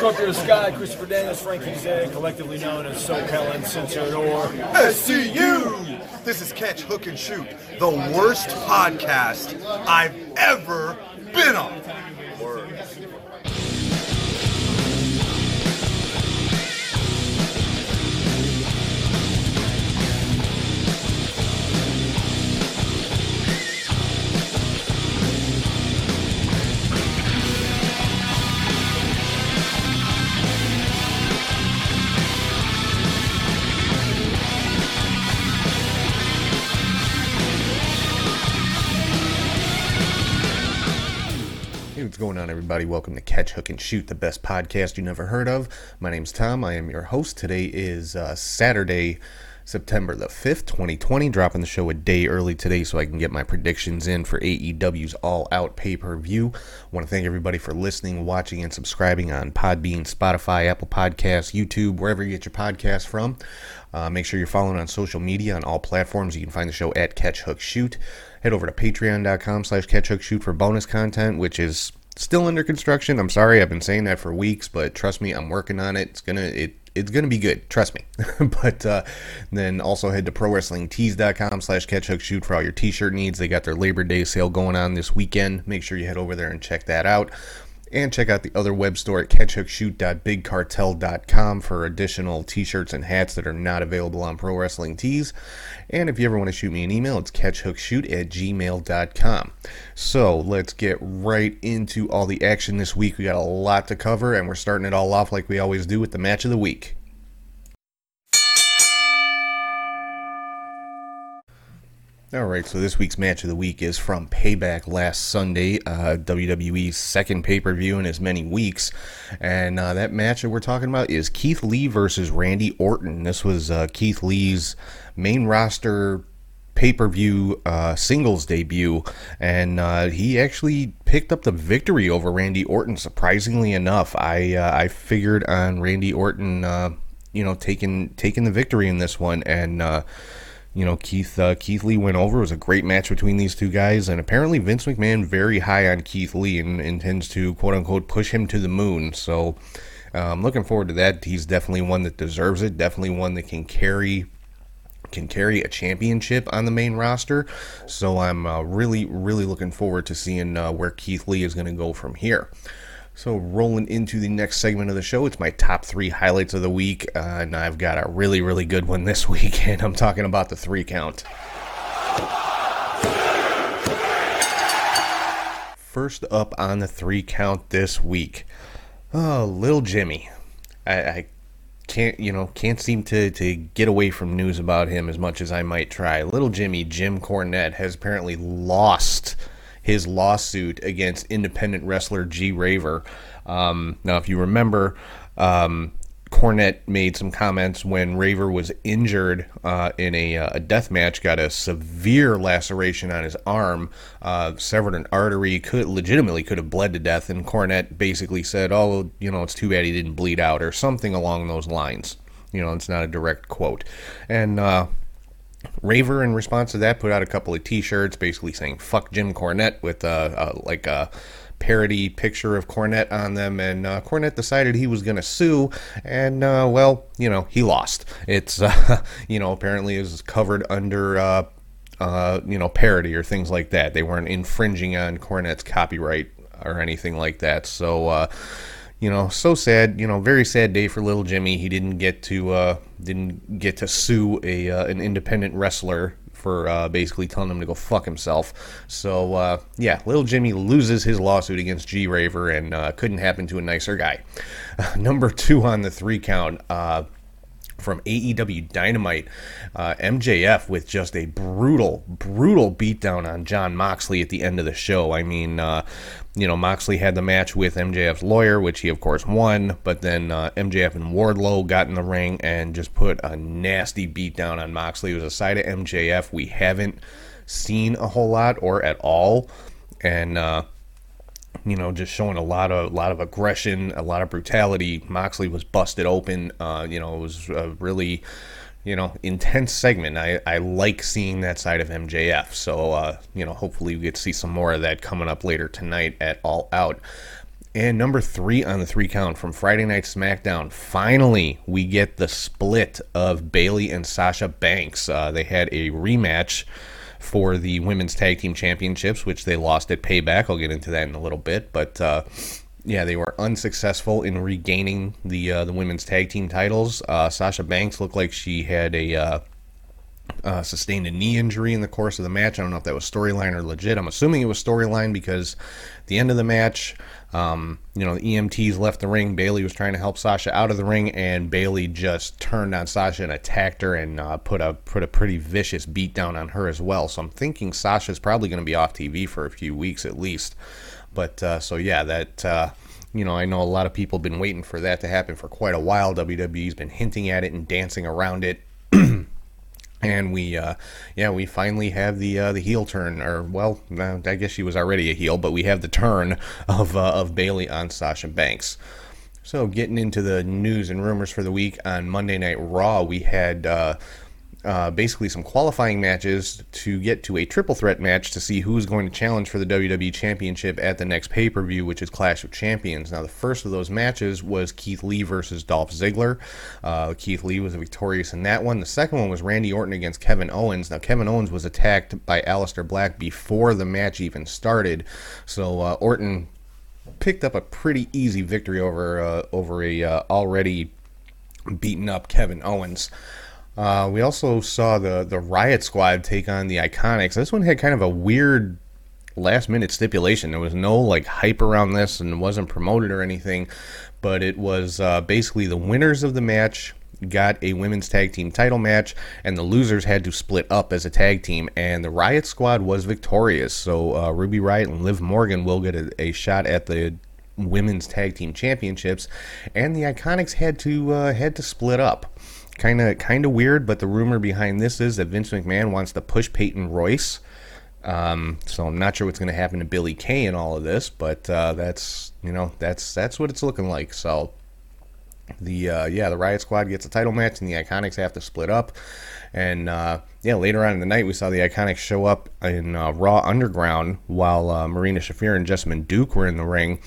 Trucker of the Sky, Christopher Daniels, Frankie Zay, collectively known as SoCal Uncensored or SCU! This is Catch, Hook, and Shoot, the worst podcast I've ever been on. Hey, everybody? Welcome to Catch, Hook, and Shoot, the best podcast you never heard of. My name's Tom. I am your host. Today is uh, Saturday, September the 5th, 2020. Dropping the show a day early today so I can get my predictions in for AEW's All Out pay per view. want to thank everybody for listening, watching, and subscribing on Podbean, Spotify, Apple Podcasts, YouTube, wherever you get your podcasts from. Uh, make sure you're following on social media on all platforms. You can find the show at Catch Hook Shoot. Head over to patreon.com slash catch hook shoot for bonus content, which is still under construction. I'm sorry, I've been saying that for weeks, but trust me, I'm working on it. It's gonna it it's gonna be good. Trust me. but uh, then also head to prowrestlingtees.com slash catch hook shoot for all your t-shirt needs. They got their Labor Day sale going on this weekend. Make sure you head over there and check that out. And check out the other web store at catchhookshoot.bigcartel.com for additional t-shirts and hats that are not available on Pro Wrestling Tees. And if you ever want to shoot me an email, it's catchhookshoot at gmail.com. So let's get right into all the action this week. We got a lot to cover, and we're starting it all off like we always do with the match of the week. All right, so this week's match of the week is from Payback last Sunday, uh, WWE's second pay per view in as many weeks. And uh, that match that we're talking about is Keith Lee versus Randy Orton. This was uh, Keith Lee's main roster pay per view uh, singles debut, and uh, he actually picked up the victory over Randy Orton. Surprisingly enough, I uh, I figured on Randy Orton, you know, taking taking the victory in this one, and you know Keith uh, Keith Lee went over. It was a great match between these two guys, and apparently Vince McMahon very high on Keith Lee and intends to quote unquote push him to the moon. So. I'm looking forward to that. He's definitely one that deserves it. Definitely one that can carry can carry a championship on the main roster. So I'm uh, really, really looking forward to seeing uh, where Keith Lee is going to go from here. So rolling into the next segment of the show, it's my top three highlights of the week, uh, and I've got a really, really good one this week, and I'm talking about the three count. First up on the three count this week, oh, little Jimmy. I, I can't you know can't seem to to get away from news about him as much as I might try. Little Jimmy Jim Cornette has apparently lost his lawsuit against independent wrestler G Raver. Um, now, if you remember, um, Cornette made some comments when Raver was injured uh, in a, uh, a death match, got a severe laceration on his arm, uh, severed an artery, could legitimately could have bled to death, and Cornette basically said, "Oh, you know, it's too bad he didn't bleed out," or something along those lines. You know, it's not a direct quote, and. Uh, Raver, in response to that, put out a couple of T-shirts, basically saying "fuck Jim Cornette" with uh, uh, like a parody picture of Cornette on them, and uh, Cornette decided he was going to sue, and uh, well, you know, he lost. It's uh, you know apparently is covered under uh, you know parody or things like that. They weren't infringing on Cornette's copyright or anything like that. So you know, so sad. You know, very sad day for little Jimmy. He didn't get to uh, didn't get to sue a uh, an independent wrestler for uh, basically telling him to go fuck himself. So uh, yeah, little Jimmy loses his lawsuit against G Raver, and uh, couldn't happen to a nicer guy. number two on the three count. From AEW Dynamite, uh, MJF with just a brutal, brutal beatdown on Jon Moxley at the end of the show. I mean, uh, you know, Moxley had the match with MJF's lawyer, which he of course won, but then uh, MJF and Wardlow got in the ring and just put a nasty beatdown on Moxley. It was a side of MJF we haven't seen a whole lot or at all, and uh, you know, just showing a lot of lot of aggression, a lot of brutality. Moxley was busted open. Uh, you know, it was a really, you know, intense segment. I, I like seeing that side of MJF. So, uh, you know, hopefully we get to see some more of that coming up later tonight at All Out. And number three on the three count from Friday Night SmackDown. Finally, we get the split of Bayley and Sasha Banks. Uh, they had a rematch for the women's tag team championships, which they lost at Payback. I'll get into that in a little bit, but uh, yeah, they were unsuccessful in regaining the uh, the women's tag team titles. Uh, Sasha Banks looked like she had a uh, uh, sustained a knee injury in the course of the match. I don't know if that was storyline or legit. I'm assuming it was storyline because the end of the match, um, you know, the EMTs left the ring. Bayley was trying to help Sasha out of the ring, and Bayley just turned on Sasha and attacked her and uh, put a put a pretty vicious beat down on her as well. So I'm thinking Sasha's probably going to be off TV for a few weeks at least. But uh, so yeah, that. Uh, you know, I know a lot of people have been waiting for that to happen for quite a while. WWE's been hinting at it and dancing around it. and we uh, yeah we finally have the uh, the heel turn or well I guess she was already a heel but we have the turn of uh, of Bayley on Sasha Banks. So getting into the news and rumors for the week on Monday Night Raw, we had uh, basically some qualifying matches to get to a triple threat match to see who's going to challenge for the WWE Championship at the next pay per view, which is Clash of Champions. Now, the first of those matches was Keith Lee versus Dolph Ziggler. Uh, Keith Lee was victorious in that one. The second one was Randy Orton against Kevin Owens. Now, Kevin Owens was attacked by Aleister Black before the match even started, so uh, Orton picked up a pretty easy victory over uh, over a uh, already beaten up Kevin Owens. Uh, we also saw the the Riot Squad take on the Iconics. This one had kind of a weird last minute stipulation. There was no like hype around this and wasn't promoted or anything, but it was uh, basically the winners of the match got a women's tag team title match, and the losers had to split up as a tag team. And the Riot Squad was victorious. So uh, Ruby Riot and Liv Morgan will get a, a, shot at the women's tag team championships, and the Iconics had to uh, had to split up kind of kind of weird, but the rumor behind this is that Vince McMahon wants to push Peyton Royce. Um, so I'm not sure what's going to happen to Billie Kay in all of this, but uh, that's you know that's that's what it's looking like. So the uh, yeah the Riot Squad gets a title match, and the Iconics have to split up. And uh, yeah, later on in the night, we saw the Iconics show up in uh, Raw Underground while uh, Marina Shafir and Jessamyn Duke were in the ring,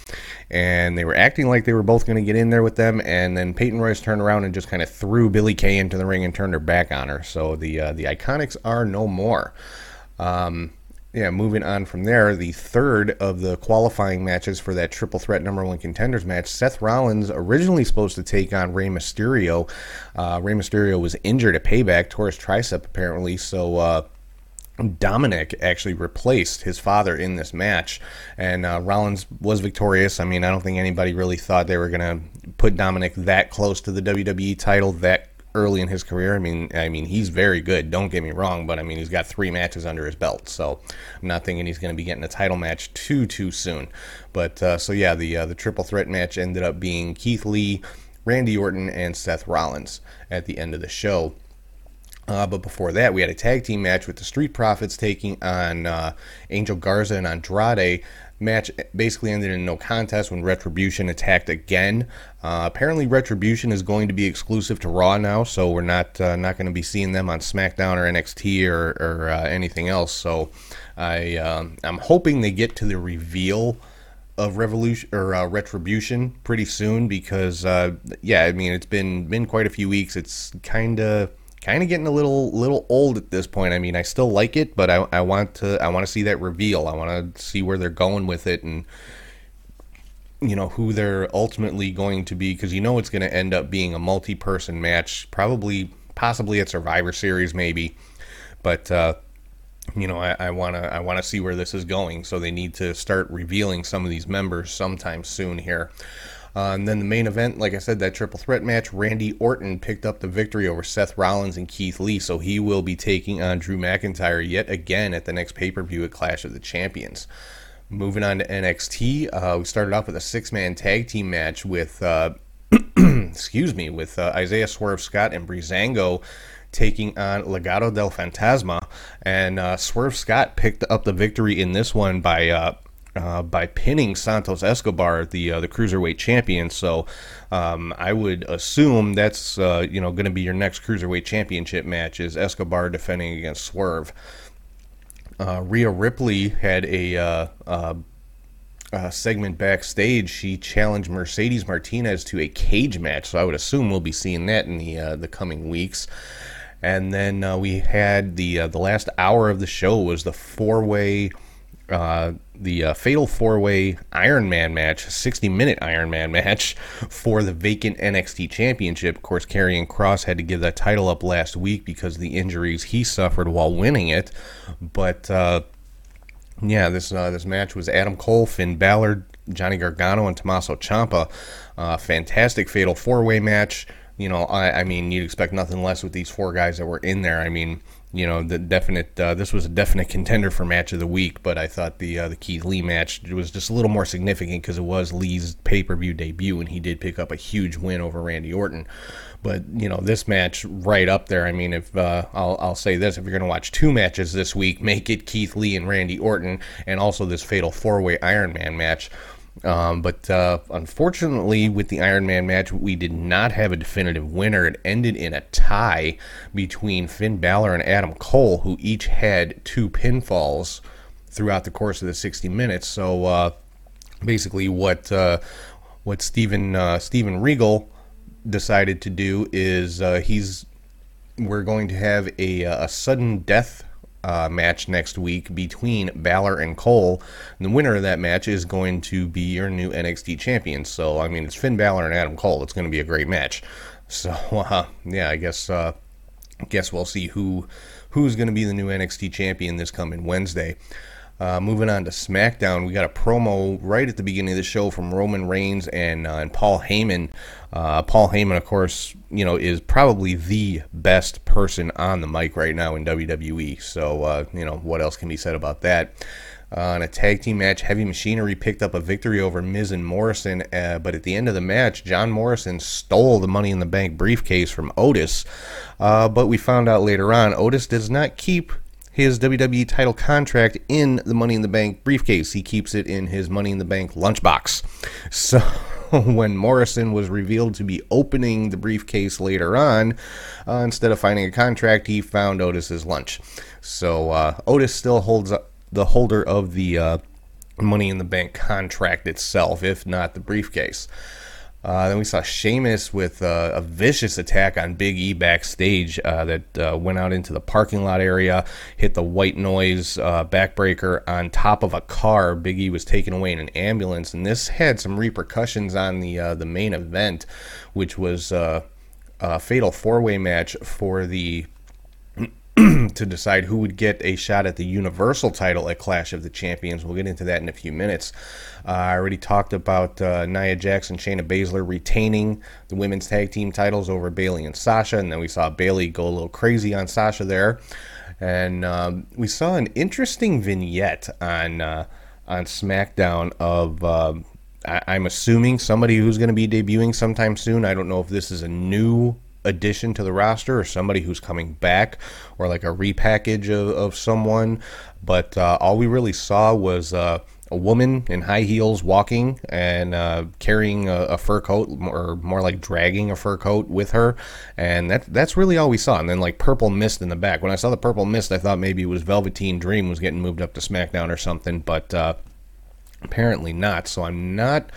and they were acting like they were both going to get in there with them. And then Peyton Royce turned around and just kind of threw Billie Kay into the ring and turned her back on her. So the uh, the Iconics are no more. Um, yeah, moving on from there, the third of the qualifying matches for that triple threat number one contenders match, Seth Rollins originally supposed to take on Rey Mysterio. Uh, Rey Mysterio was injured at Payback, tore his tricep apparently, so uh, Dominic actually replaced his father in this match, and uh, Rollins was victorious. I mean, I don't think anybody really thought they were going to put Dominic that close to the WWE title that early in his career. I mean, I mean he's very good. Don't get me wrong, but I mean he's got three matches under his belt, so I'm not thinking he's going to be getting a title match too too soon. But uh, so yeah, the uh, the triple threat match ended up being Keith Lee, Randy Orton, and Seth Rollins at the end of the show. Uh, but before that, we had a tag team match with the Street Profits taking on uh, Angel Garza and Andrade match basically ended in no contest when Retribution attacked again. Uh, apparently, Retribution is going to be exclusive to Raw now, so we're not uh, not going to be seeing them on SmackDown or NXT or, or uh, anything else. So I um, I'm hoping they get to the reveal of Revolution or uh, Retribution pretty soon because uh, yeah, I mean it's been been quite a few weeks. It's kind of kind of getting a little little old at this point. I mean, I still like it, but I, I want to I want to see that reveal. I want to see where they're going with it and you know who they're ultimately going to be because you know it's going to end up being a multi-person match, probably possibly at Survivor Series maybe, but. Uh, you know, I want to I want to see where this is going, so they need to start revealing some of these members sometime soon here. Uh, and then the main event, like I said, that triple threat match, Randy Orton picked up the victory over Seth Rollins and Keith Lee, so he will be taking on Drew McIntyre yet again at the next pay per view at Clash of the Champions. Moving on to NXT, uh, we started off with a six man tag team match with, uh, excuse me, with uh, Isaiah Swerve Scott and Breezango taking on Legado del Fantasma. And uh, Swerve Scott picked up the victory in this one by uh, by pinning Santos Escobar, the uh, the cruiserweight champion. So um, I would assume that's uh, you know going to be your next cruiserweight championship match is Escobar defending against Swerve. Uh, Rhea Ripley had a uh, uh, uh, segment backstage, she challenged Mercedes Martinez to a cage match. So I would assume we'll be seeing that in the the coming weeks. And then we had the the last hour of the show was the four way. The uh, fatal four way Iron Man match, 60 minute Iron Man match for the vacant NXT Championship. Of course, Karrion Cross had to give that title up last week because of the injuries he suffered while winning it. But uh, yeah, this uh, this match was Adam Cole, Finn Balor, Johnny Gargano, and Tommaso Ciampa. Uh, fantastic fatal four way match. You know, I, I mean, you'd expect nothing less with these four guys that were in there. I mean, you know, the definite. Uh, this was a definite contender for match of the week, but I thought the uh, the Keith Lee match was just a little more significant because it was Lee's pay per view debut, and he did pick up a huge win over Randy Orton. But you know, this match right up there. I mean, if uh, I'll I'll say this: if you're going to watch two matches this week, make it Keith Lee and Randy Orton, and also this fatal four way Iron Man match. Um, but uh, unfortunately, with the Iron Man match, we did not have a definitive winner. It ended in a tie between Finn Balor and Adam Cole, who each had two pinfalls throughout the course of the 60 minutes. So uh, basically, what uh, what Steven uh, Regal decided to do is uh, he's we're going to have a, a sudden death uh, match next week between Balor and Cole. And the winner of that match is going to be your new NXT champion. So, I mean, it's Finn Balor and Adam Cole. It's going to be a great match. So, uh, yeah, I guess uh, guess we'll see who who's going to be the new NXT champion this coming Wednesday. Uh, moving on to SmackDown, we got a promo right at the beginning of the show from Roman Reigns and uh, and Paul Heyman. Uh, Paul Heyman, of course, you know is probably the best person on the mic right now in WWE. So uh, you know what else can be said about that? Uh, in a tag team match, Heavy Machinery picked up a victory over Miz and Morrison, uh, but at the end of the match, John Morrison stole the Money in the Bank briefcase from Otis. Uh, but we found out later on, Otis does not keep his WWE title contract in the Money in the Bank briefcase. He keeps it in his Money in the Bank lunchbox. So when Morrison was revealed to be opening the briefcase later on, uh, instead of finding a contract, he found Otis's lunch. So uh, Otis still holds the holder of the uh, Money in the Bank contract itself, if not the briefcase. Uh, then we saw Sheamus with uh, a vicious attack on Big E backstage uh, that uh, went out into the parking lot area, hit the white noise uh, backbreaker on top of a car. Big E was taken away in an ambulance, and this had some repercussions on the uh, the main event, which was a fatal four way match for the to decide who would get a shot at the Universal title at Clash of the Champions. We'll get into that in a few minutes. Uh, I already talked about uh, Nia Jax, Shayna Baszler retaining the women's tag team titles over Bayley and Sasha, and then we saw Bayley go a little crazy on Sasha there. And um, we saw an interesting vignette on uh, on SmackDown of. Um, I- am assuming somebody who's going to be debuting sometime soon. I don't know if this is a new addition to the roster or somebody who's coming back or like a repackage of, of someone. But uh, all we really saw was uh, a woman in high heels walking and uh, carrying a, a, fur coat or more like dragging a fur coat with her. And that, that's really all we saw. And then like purple mist in the back. When I saw the purple mist, I thought maybe it was Velveteen Dream was getting moved up to SmackDown or something. But uh, apparently not. So I'm not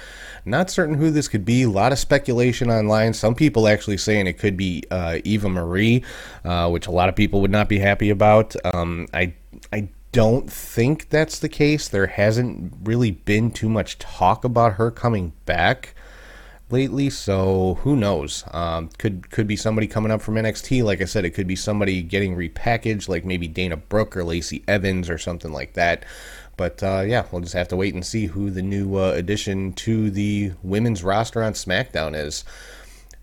not certain who this could be. A lot of speculation online. Some people actually saying it could be uh, Eva Marie, uh, which a lot of people would not be happy about. Um, I I don't think that's the case. There hasn't really been too much talk about her coming back lately, so who knows? Um, could could be somebody coming up from NXT. Like I said, it could be somebody getting repackaged, like maybe Dana Brooke or Lacey Evans or something like that. But uh, yeah, we'll just have to wait and see who the new uh, addition to the women's roster on SmackDown is.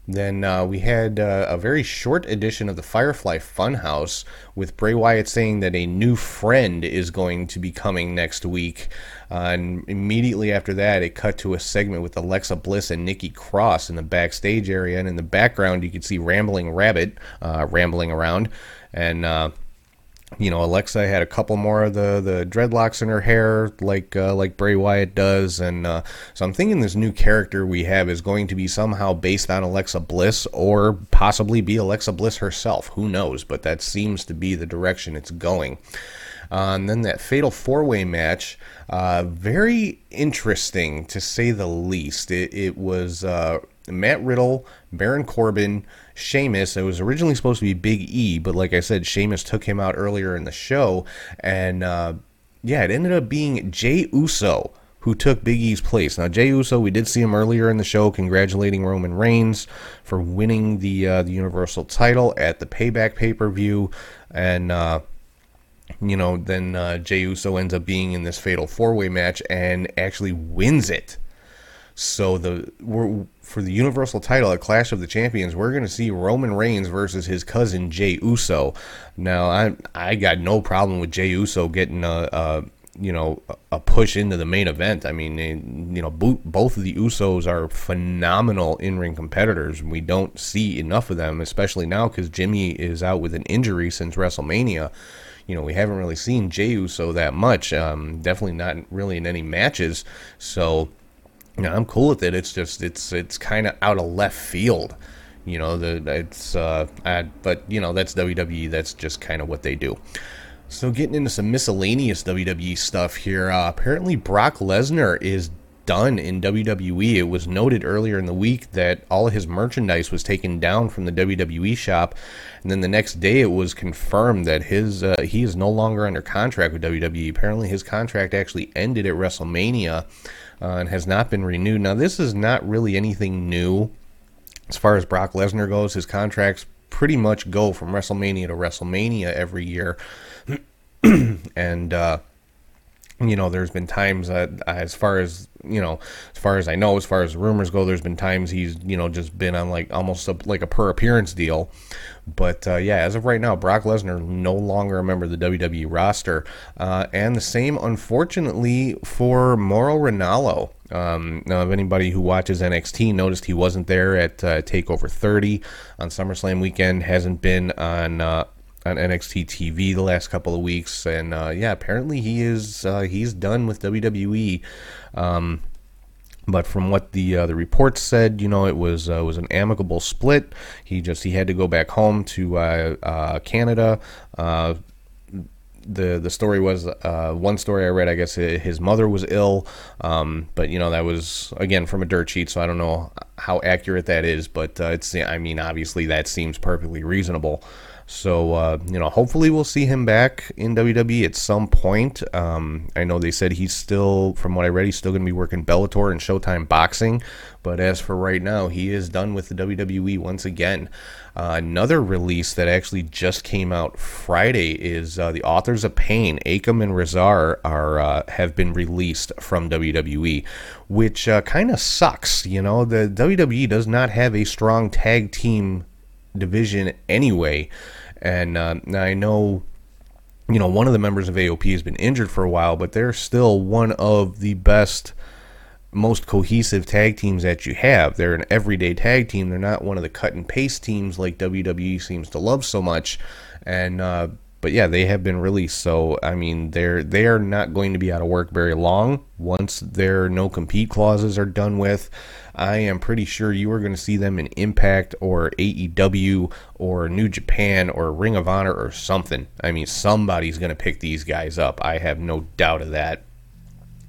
Then uh, we had uh, a very short edition of the Firefly Funhouse with Bray Wyatt saying that a new friend is going to be coming next week. Uh, and immediately after that, it cut to a segment with Alexa Bliss and Nikki Cross in the backstage area. And in the background, you could see Rambling Rabbit uh, rambling around. And you know, Alexa had a couple more of the, the dreadlocks in her hair, like uh, like Bray Wyatt does, and uh, so I'm thinking this new character we have is going to be somehow based on Alexa Bliss, or possibly be Alexa Bliss herself. Who knows? But that seems to be the direction it's going. Uh, and then that fatal four way match, uh, very interesting to say the least. It, it was uh, Matt Riddle, Baron Corbin, Sheamus. It was originally supposed to be Big E, but like I said, Sheamus took him out earlier in the show. And uh, yeah, it ended up being Jey Uso who took Big E's place. Now, Jey Uso, we did see him earlier in the show congratulating Roman Reigns for winning the uh, the Universal title at the Payback pay per view, and uh, you know then uh, Jey Uso ends up being in this fatal four way match and actually wins it. So the we're for the Universal title at Clash of the Champions, we're going to see Roman Reigns versus his cousin Jey Uso. Now, I I got no problem with Jey Uso getting a, a you know a push into the main event. I mean, you know, both of the Usos are phenomenal in-ring competitors. We don't see enough of them, especially now because Jimmy is out with an injury since WrestleMania. You know, we haven't really seen Jey Uso that much. Um, definitely not really in any matches. So, you know, I'm cool with it. It's just it's it's kind of out of left field. You know, the it's uh, I, but you know that's WWE. That's just kind of what they do. So, getting into some miscellaneous WWE stuff here. Uh, apparently, Brock Lesnar is done in WWE. It was noted earlier in the week that all of his merchandise was taken down from the WWE shop, and then the next day it was confirmed that his uh, he is no longer under contract with WWE. Apparently, his contract actually ended at WrestleMania uh, and has not been renewed. Now, this is not really anything new as far as Brock Lesnar goes. His contracts pretty much go from WrestleMania to WrestleMania every year. and uh, you know, there's been times that, as far as you know, as far as I know, as far as rumors go, there's been times he's you know just been on like almost a, like a per appearance deal. But uh, yeah, as of right now, Brock Lesnar no longer a member of the WWE roster, uh, and the same, unfortunately, for Mauro Ranallo. Um, now, if anybody who watches NXT noticed he wasn't there at uh, Takeover 30 on SummerSlam weekend, hasn't been on uh, on NXT TV the last couple of weeks, and uh, yeah, apparently he is uh, he's done with WWE. Um, but from what the uh, the reports said, you know, it was uh, was an amicable split. He just he had to go back home to uh, uh, Canada. the the story was one story I read. I guess his mother was ill, um, but you know that was again from a dirt sheet, so I don't know how accurate that is. But it's I mean obviously that seems perfectly reasonable. So uh, you know, hopefully we'll see him back in WWE at some point. Um, I know they said he's still, from what I read, he's still going to be working Bellator and Showtime Boxing. But as for right now, he is done with the WWE once again. Uh, another release that actually just came out Friday is uh, the authors of Pain, Akam and Rezar, are uh, have been released from WWE, which uh, kind of sucks. You know, the WWE does not have a strong tag team division anyway. And uh, I know, you know, one of the members of AOP has been injured for a while, but they're still one of the best, most cohesive tag teams that you have. They're an everyday tag team. They're not one of the cut and paste teams like WWE seems to love so much. And uh, but yeah, they have been released. So I mean, they're they are not going to be out of work very long once their no compete clauses are done with. I am pretty sure you are going to see them in Impact or AEW or New Japan or Ring of Honor or something. I mean, somebody's going to pick these guys up. I have no doubt of that.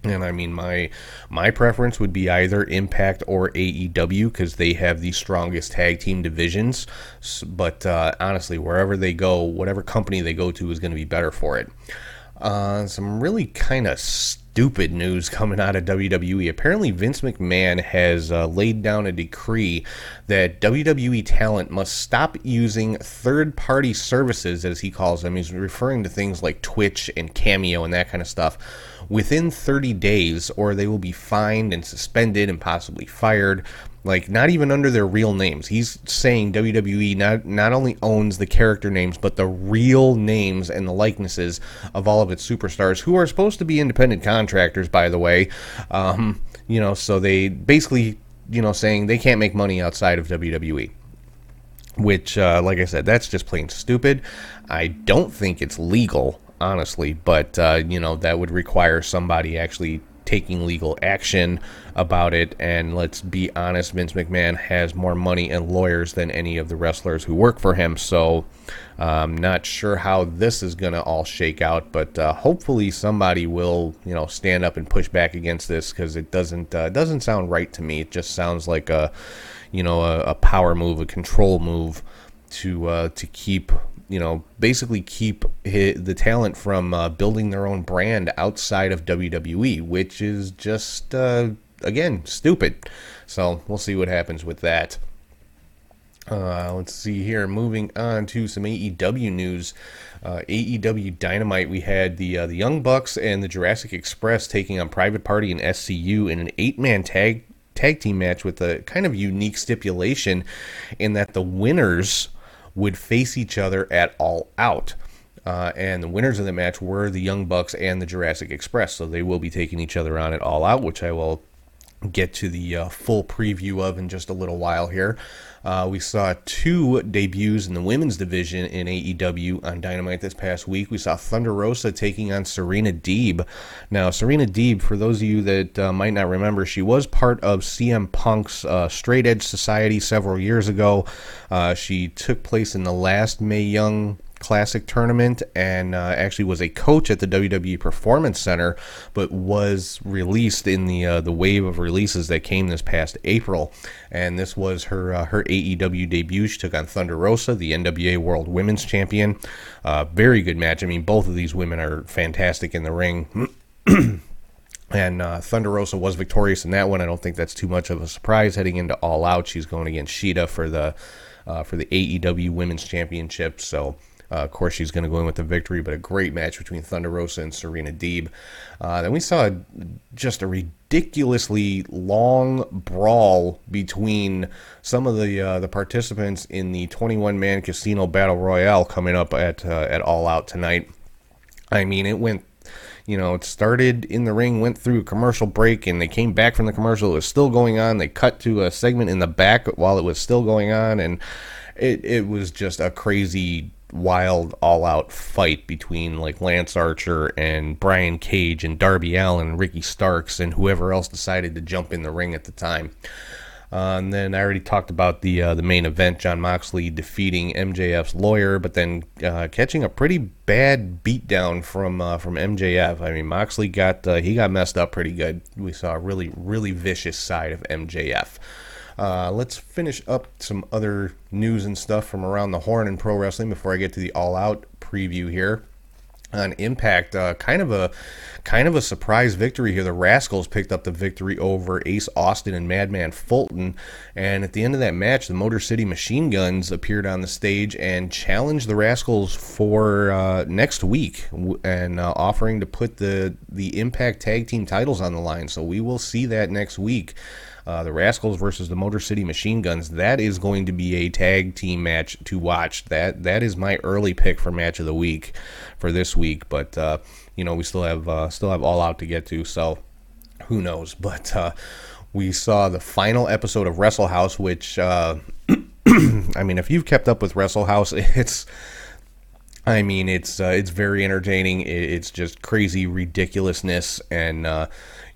And I mean, my my preference would be either Impact or AEW because they have the strongest tag team divisions. But uh, honestly, wherever they go, whatever company they go to is going to be better for it. Uh, some really kind of stupid news coming out of WWE. Apparently, Vince McMahon has uh, laid down a decree that WWE talent must stop using third party services, as he calls them. He's referring to things like Twitch and Cameo and that kind of stuff within 30 days, or they will be fined and suspended and possibly fired like not even under their real names. He's saying WWE not not only owns the character names but the real names and the likenesses of all of its superstars who are supposed to be independent contractors by the way. Um, you know, so they basically, you know, saying they can't make money outside of WWE. Which uh, like I said, that's just plain stupid. I don't think it's legal honestly, but uh, you know, that would require somebody actually taking legal action about it. And let's be honest, Vince McMahon has more money and lawyers than any of the wrestlers who work for him. So I'm not sure how this is going to all shake out, but uh, hopefully somebody will, you know, stand up and push back against this because it doesn't uh, doesn't sound right to me. It just sounds like a, you know, a, a power move, a control move to uh, to keep you know basically keep the talent from uh, building their own brand outside of WWE, which is just uh, again stupid. So we'll see what happens with that. Uh, let's see here. Moving on to some AEW news. Uh, AEW Dynamite. We had the uh, the Young Bucks and the Jurassic Express taking on Private Party and SCU in an eight man tag tag team match with a kind of unique stipulation in that the winners would face each other at All Out. Uh, and the winners of the match were the Young Bucks and the Jurassic Express. So they will be taking each other on at All Out, which I will get to the uh, full preview of in just a little while here. Uh, we saw two debuts in the women's division in AEW on Dynamite this past week. We saw Thunder Rosa taking on Serena Deeb. Now, Serena Deeb, for those of you that uh, might not remember, she was part of CM Punk's uh, Straight Edge Society several years ago. Uh, she took place in the last Mae Young Classic tournament and uh, actually was a coach at the WWE Performance Center, but was released in the uh, the wave of releases that came this past April. And this was her uh, her AEW debut. She took on Thunder Rosa, the NWA World Women's Champion. Uh, very good match. I mean, both of these women are fantastic in the ring. And uh, Thunder Rosa was victorious in that one. I don't think that's too much of a surprise heading into All Out. She's going against Shida for the uh, for the AEW Women's Championship. So uh, of course, she's going to go in with the victory, but a great match between Thunder Rosa and Serena Deeb. Uh, then we saw just a ridiculously long brawl between some of the uh, the participants in the 21 man casino battle royale coming up at uh, at All Out tonight. I mean, it went you know, it started in the ring, went through a commercial break, and they came back from the commercial. It was still going on. They cut to a segment in the back while it was still going on, and it, it was just a crazy wild all out fight between like Lance Archer and Brian Cage and Darby Allin and Ricky Starks and whoever else decided to jump in the ring at the time. Uh, and then I already talked about the uh, the main event, Jon Moxley defeating MJF's lawyer, but then uh, catching a pretty bad beatdown from uh, from MJF. I mean, Moxley got uh, he got messed up pretty good. We saw a really really vicious side of MJF. Uh, let's finish up some other news and stuff from around the horn in pro wrestling before I get to the all out preview here. On Impact, uh, kind of a kind of a surprise victory here. The Rascalz picked up the victory over Ace Austin and Madman Fulton, and at the end of that match, the Motor City Machine Guns appeared on the stage and challenged the Rascalz for uh, next week, and uh, offering to put the the Impact Tag Team titles on the line. So we will see that next week. Uh, the Rascalz versus the Motor City Machine Guns. That is going to be a tag team match to watch. That that is my early pick for match of the week for this week. But uh, you know we still have uh, still have all out to get to, so who knows? But uh, we saw the final episode of Wrestle House, which uh, I mean, if you've kept up with Wrestle House, it's I mean, it's uh, it's very entertaining. It's just crazy ridiculousness, and uh,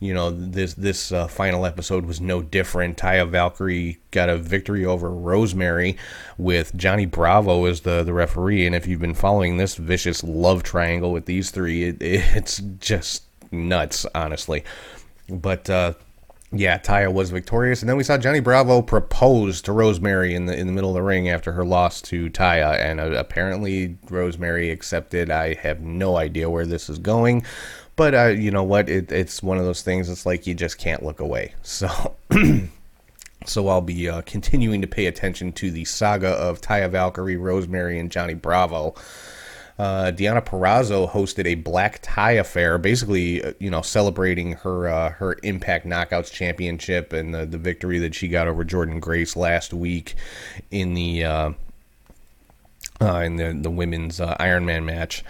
you know this this uh, final episode was no different. Taya Valkyrie got a victory over Rosemary with Johnny Bravo as the the referee, and if you've been following this vicious love triangle with these three, it, it's just nuts, honestly. But uh, yeah, Taya was victorious, and then we saw Johnny Bravo propose to Rosemary in the in the middle of the ring after her loss to Taya, and uh, apparently Rosemary accepted. I have no idea where this is going, but uh, you know what? It, it's one of those things. It's like you just can't look away. So. so I'll be uh, continuing to pay attention to the saga of Taya Valkyrie, Rosemary, and Johnny Bravo. Uh, Deonna Purrazzo hosted a black tie affair, basically, uh, you know, celebrating her uh, her Impact Knockouts Championship and the, the victory that she got over Jordynne Grace last week in the uh, uh in the the women's uh, Iron Man match.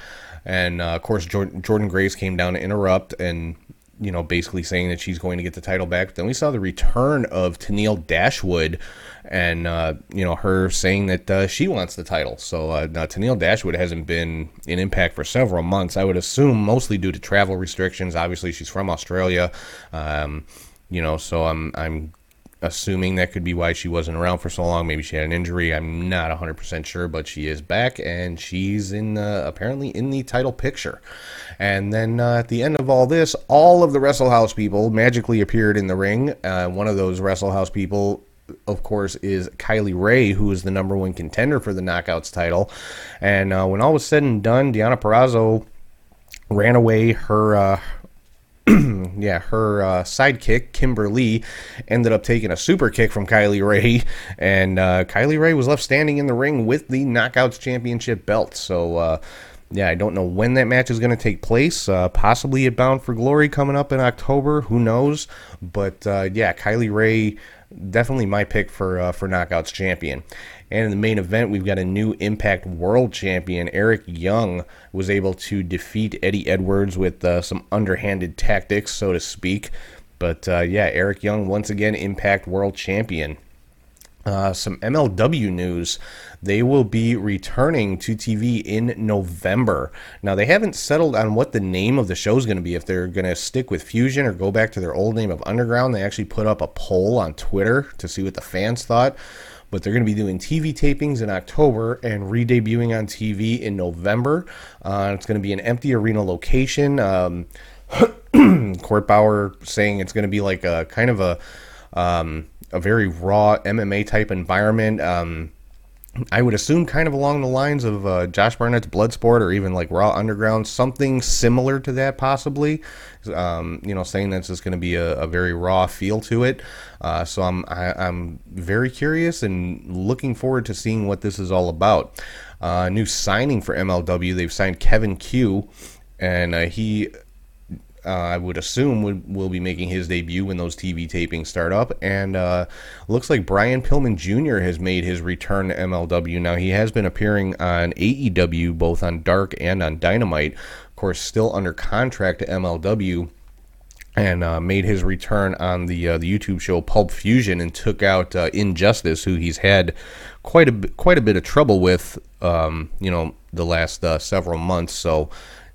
And uh, of course, Jordan, Jordynne Grace came down to interrupt, and you know, basically saying that she's going to get the title back. But then we saw the return of Tenille Dashwood, and uh, you know her saying that uh, she wants the title. So uh, now Tenille Dashwood hasn't been in Impact for several months. I would assume mostly due to travel restrictions. Obviously, she's from Australia, um, you know, so I'm I'm assuming that could be why she wasn't around for so long. Maybe she had an injury. I'm not 100% sure, but she is back and she's in uh, apparently in the title picture. And then uh, at the end of all this, all of the Wrestle House people magically appeared in the ring. Uh, one of those Wrestle House people of course, is Kylie Rae, who is the number one contender for the Knockouts title. And uh, when all was said and done, Deonna Purrazzo ran away. Her uh, yeah, her uh, sidekick Kimber Lee ended up taking a super kick from Kylie Rae, and uh, Kylie Rae was left standing in the ring with the Knockouts Championship belt. So. Yeah, I don't know when that match is going to take place. Uh, possibly at Bound for Glory coming up in October. Who knows? But uh, yeah, Kylie Rae definitely my pick for uh, for Knockouts champion. And in the main event, we've got a new Impact World Champion. Eric Young was able to defeat Eddie Edwards with uh, some underhanded tactics, so to speak. But uh, yeah, Eric Young once again Impact World Champion. Uh, some MLW news. They will be returning to TV in November. Now, they haven't settled on what the name of the show is going to be, if they're going to stick with Fusion or go back to their old name of Underground. They actually put up a poll on Twitter to see what the fans thought. But they're going to be doing TV tapings in October and re debuting on TV in November. Uh, it's going to be an empty arena location. Um, Court Bauer saying it's going to be like a kind of a. Um, a very raw MMA type environment. Um, I would assume kind of along the lines of uh, Josh Barnett's Bloodsport or even like Raw Underground, something similar to that possibly. Um, you know, saying that it's going to be a, a, very raw feel to it. Uh, so I'm I, am i am very curious and looking forward to seeing what this is all about. Uh, new signing for MLW, they've signed Kevin Ku, and uh, he uh, I would assume would, will be making his debut when those TV tapings start up. And uh, looks like Brian Pillman Jr. has made his return to MLW. Now, he has been appearing on AEW, both on Dark and on Dynamite. Of course, still under contract to MLW. And uh, made his return on the uh, the YouTube show Pulp Fusion and took out uh, Injustice, who he's had quite a quite a bit of trouble with, um, you know, the last uh, several months. So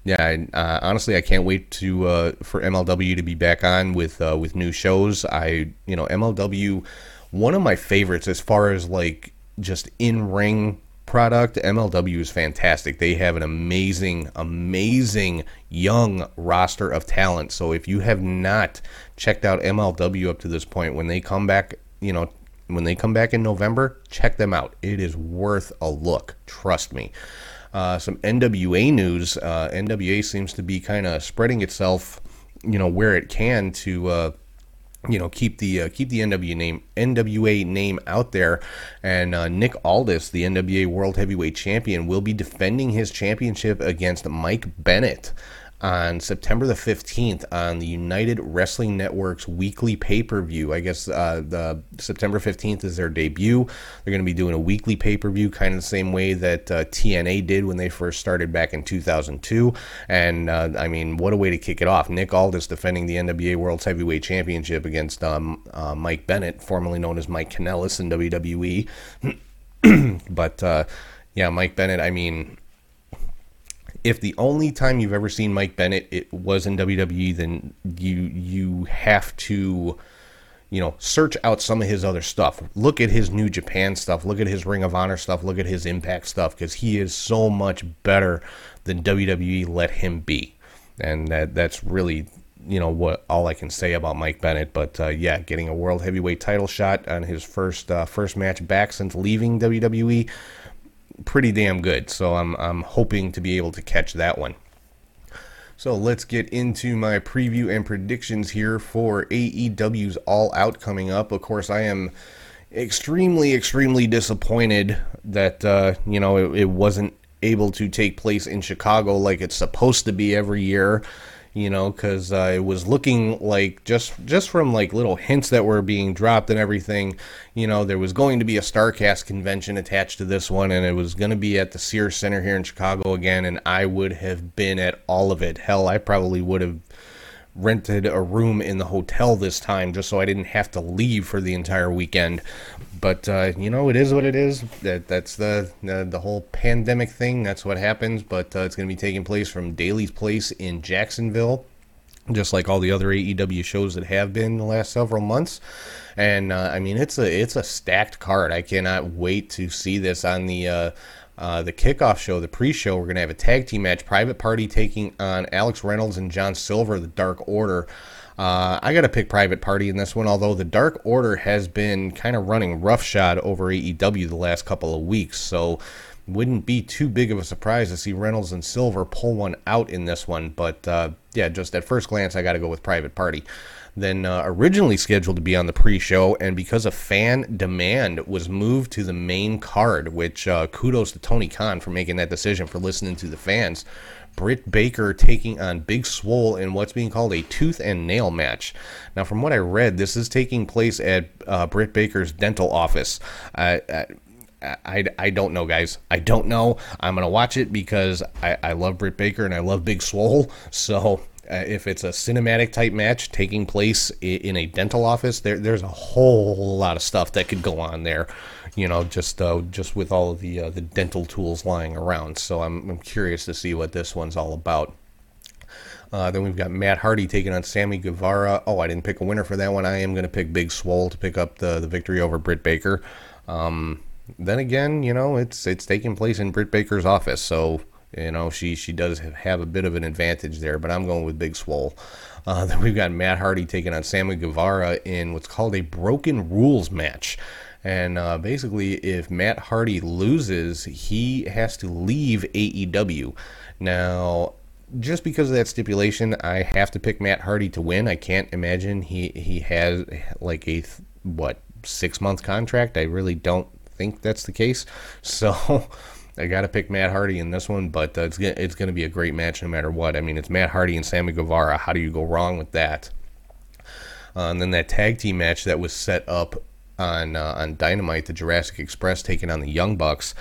yeah, uh, honestly, I can't wait to uh, for MLW to be back on with uh, with new shows. I, you know, MLW, one of my favorites as far as like just in ring product. MLW is fantastic. They have an amazing, amazing young roster of talent. So if you have not checked out MLW up to this point, when they come back, you know, when they come back in November, check them out. It is worth a look. Trust me. Uh, some NWA news. Uh, NWA seems to be kind of spreading itself, you know, where it can to, uh, you know, keep the uh, keep the NWA name NWA name out there. And uh, Nick Aldis, the NWA World Heavyweight Champion, will be defending his championship against Mike Bennett on September the 15th on the United Wrestling Network's weekly pay per view. I guess uh, the September 15th is their debut. They're going to be doing a weekly pay per view, kind of the same way that uh, TNA did when they first started back in 2002. And uh, I mean, what a way to kick it off! Nick Aldis defending the NWA World Heavyweight Championship against um, uh, Mike Bennett, formerly known as Mike Kanellis in WWE. but uh, yeah, Mike Bennett, I mean, if the only time you've ever seen Mike Bennett it was in WWE, then you you have to you know search out some of his other stuff. Look at his New Japan stuff. Look at his Ring of Honor stuff. Look at his Impact stuff because he is so much better than WWE let him be, and that that's really you know what all I can say about Mike Bennett. But uh, yeah, getting a world heavyweight title shot on his first uh, first match back since leaving WWE pretty damn good. So I'm I'm hoping to be able to catch that one. So let's get into my preview and predictions here for AEW's All Out coming up. Of course, I am extremely extremely disappointed that uh, you know it, it wasn't able to take place in Chicago like it's supposed to be every year you know, because uh, it was looking like just just from like little hints that were being dropped and everything, you know, there was going to be a Starcast convention attached to this one, and it was going to be at the Sears Center here in Chicago again, and I would have been at all of it. Hell, I probably would have rented a room in the hotel this time just so I didn't have to leave for the entire weekend. But uh, you know, it is what it is. That that's the the, the whole pandemic thing. That's what happens. But uh, it's going to be taking place from Daly's Place in Jacksonville, just like all the other AEW shows that have been the last several months. And uh, I mean, it's a it's a stacked card. I cannot wait to see this on the. Uh, uh, the kickoff show, the pre-show, we're gonna have a tag team match. Private Party taking on Alex Reynolds and John Silver, the Dark Order. Uh, I got to pick Private Party in this one, although the Dark Order has been kind of running roughshod over AEW the last couple of weeks, so wouldn't be too big of a surprise to see Reynolds and Silver pull one out in this one. But uh, yeah, just at first glance, I got to go with Private Party. Then uh, originally scheduled to be on the pre-show, and because of fan demand, was moved to the main card. Which uh, kudos to Tony Khan for making that decision for listening to the fans. Britt Baker taking on Big Swole in what's being called a tooth and nail match. Now, from what I read, this is taking place at uh, Britt Baker's dental office. I, I don't know, guys. I don't know. I'm to watch it because I, I love Britt Baker and I love Big Swole. So uh, if it's a cinematic type match taking place in a dental office, there, there's a whole lot of stuff that could go on there you know, just uh, just with all of the uh, the dental tools lying around. So I'm, I'm curious to see what this one's all about. Uh, then we've got Matt Hardy taking on Sammy Guevara. Oh, I didn't pick a winner for that one. I am going to pick Big Swole to pick up the, the victory over Britt Baker. Um, then again, you know, it's it's taking place in Britt Baker's office, so you know she she does have a bit of an advantage there. But I'm going with Big Swole. Uh, then we've got Matt Hardy taking on Sammy Guevara in what's called a Broken Rules match. And uh, basically, if Matt Hardy loses, he has to leave AEW. Now, just because of that stipulation, I have to pick Matt Hardy to win. I can't imagine he he has like a what six month contract. I really don't think that's the case. So. I got to pick Matt Hardy in this one, but uh, it's gonna, it's going to be a great match no matter what. I mean, it's Matt Hardy and Sammy Guevara. How do you go wrong with that? Uh, and then that tag team match that was set up on uh, on Dynamite, the Jurassic Express taking on the Young Bucks.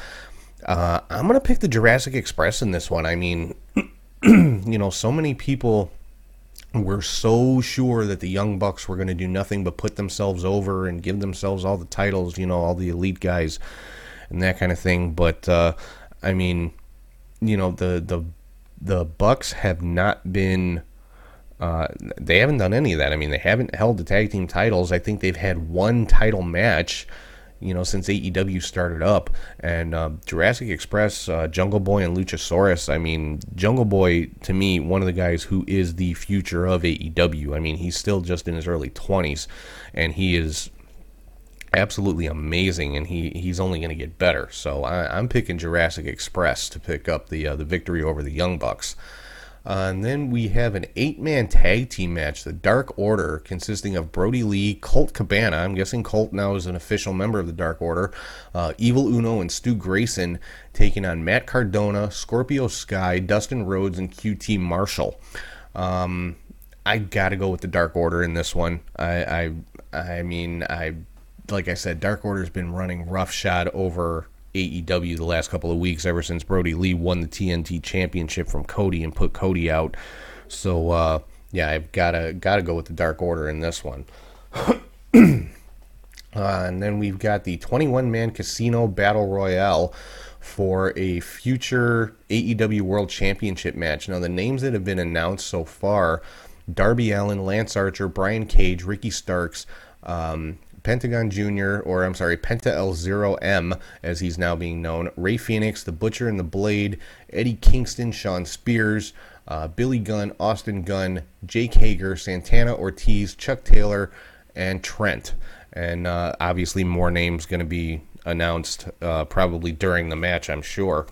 Uh, I'm gonna pick the Jurassic Express in this one. I mean, you know, so many people were so sure that the Young Bucks were going to do nothing but put themselves over and give themselves all the titles, you know, all the elite guys and that kind of thing. But uh, I mean, you know, the the the Bucks have not been uh, they haven't done any of that. I mean, they haven't held the tag team titles. I think they've had one title match, you know, since AEW started up. And uh, Jurassic Express, uh, Jungle Boy, and Luchasaurus. I mean, Jungle Boy to me, one of the guys who is the future of AEW. I mean, he's still just in his early twenties, and he is absolutely amazing, and he, he's only going to get better. So I, am picking Jurassic Express to pick up the uh, the victory over the Young Bucks. Uh, and then we have an eight man tag team match, the Dark Order, consisting of Brodie Lee, Colt Cabana. I'm guessing Colt now is an official member of the Dark Order. Uh, Evil Uno and Stu Grayson taking on Matt Cardona, Scorpio Sky, Dustin Rhodes, and QT Marshall. Um, I gotta go with the Dark Order in this one. I, I, I mean, I, like I said, Dark Order's been running roughshod over AEW the last couple of weeks, ever since Brodie Lee won the TNT Championship from Cody and put Cody out. So uh, yeah, I've gotta gotta go with the Dark Order in this one. uh, and then we've got the 21 man Casino Battle Royale for a future AEW World Championship match. Now the names that have been announced so far: Darby Allin, Lance Archer, Brian Cage, Ricky Starks. Um, Pentagon Jr., or I'm sorry, Penta El Zero M, as he's now being known, Rey Fenix, The Butcher and the Blade, Eddie Kingston, Shawn Spears, uh, Billy Gunn, Austin Gunn, Jake Hager, Santana Ortiz, Chuck Taylor, and Trent. And uh, obviously, more names going to be announced uh, probably during the match, I'm sure.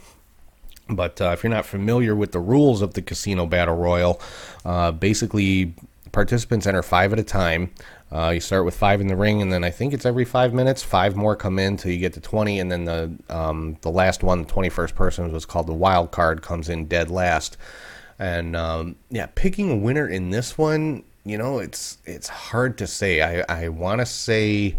But uh, if you're not familiar with the rules of the Casino Battle Royal, uh, basically participants enter five at a time. Uh, you start with five in the ring, and then I think it's every five minutes. Five more come in till you get to twenty, and then the um, the last one, the twenty first person, was called the wild card, comes in dead last. And um, yeah, picking a winner in this one, you know, it's it's hard to say. I I want to say,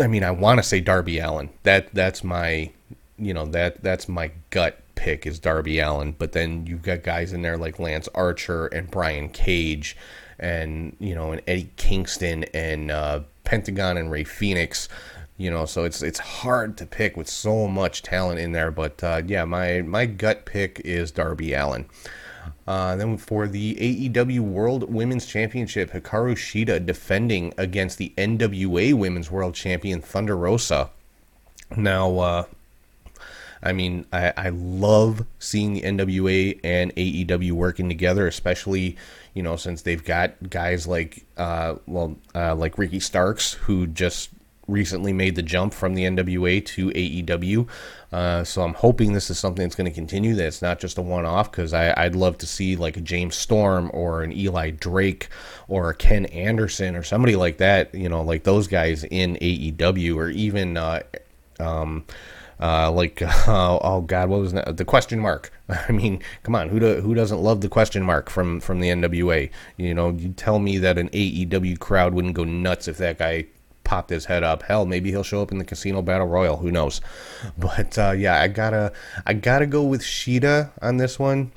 I mean, I want to say Darby Allin. That that's my, you know, that that's my gut pick is Darby Allin, but then you've got guys in there like Lance Archer and Brian Cage, and you know, and Eddie Kingston and uh, Pentagon and Rey Fenix. You know, so it's it's hard to pick with so much talent in there. But uh, yeah, my my gut pick is Darby Allin. Uh, then for the AEW World Women's Championship, Hikaru Shida defending against the NWA Women's World Champion Thunder Rosa. Now, uh, I mean, I, I love seeing the NWA and AEW working together, especially you know since they've got guys like uh, well uh, like Ricky Starks who just recently made the jump from the NWA to AEW. Uh, so I'm hoping this is something that's going to continue. That it's not just a one-off because I'd love to see like a James Storm or an Eli Drake or a Ken Anderson or somebody like that. You know, like those guys in AEW or even. Uh, um, uh, like uh, oh god, what was that? the question mark? I mean, come on, who do, who doesn't love the question mark from from the NWA? You know, you tell me that an AEW crowd wouldn't go nuts if that guy popped his head up. Hell, maybe he'll show up in the Casino Battle Royal. Who knows? But uh, yeah, I gotta I gotta go with Shida on this one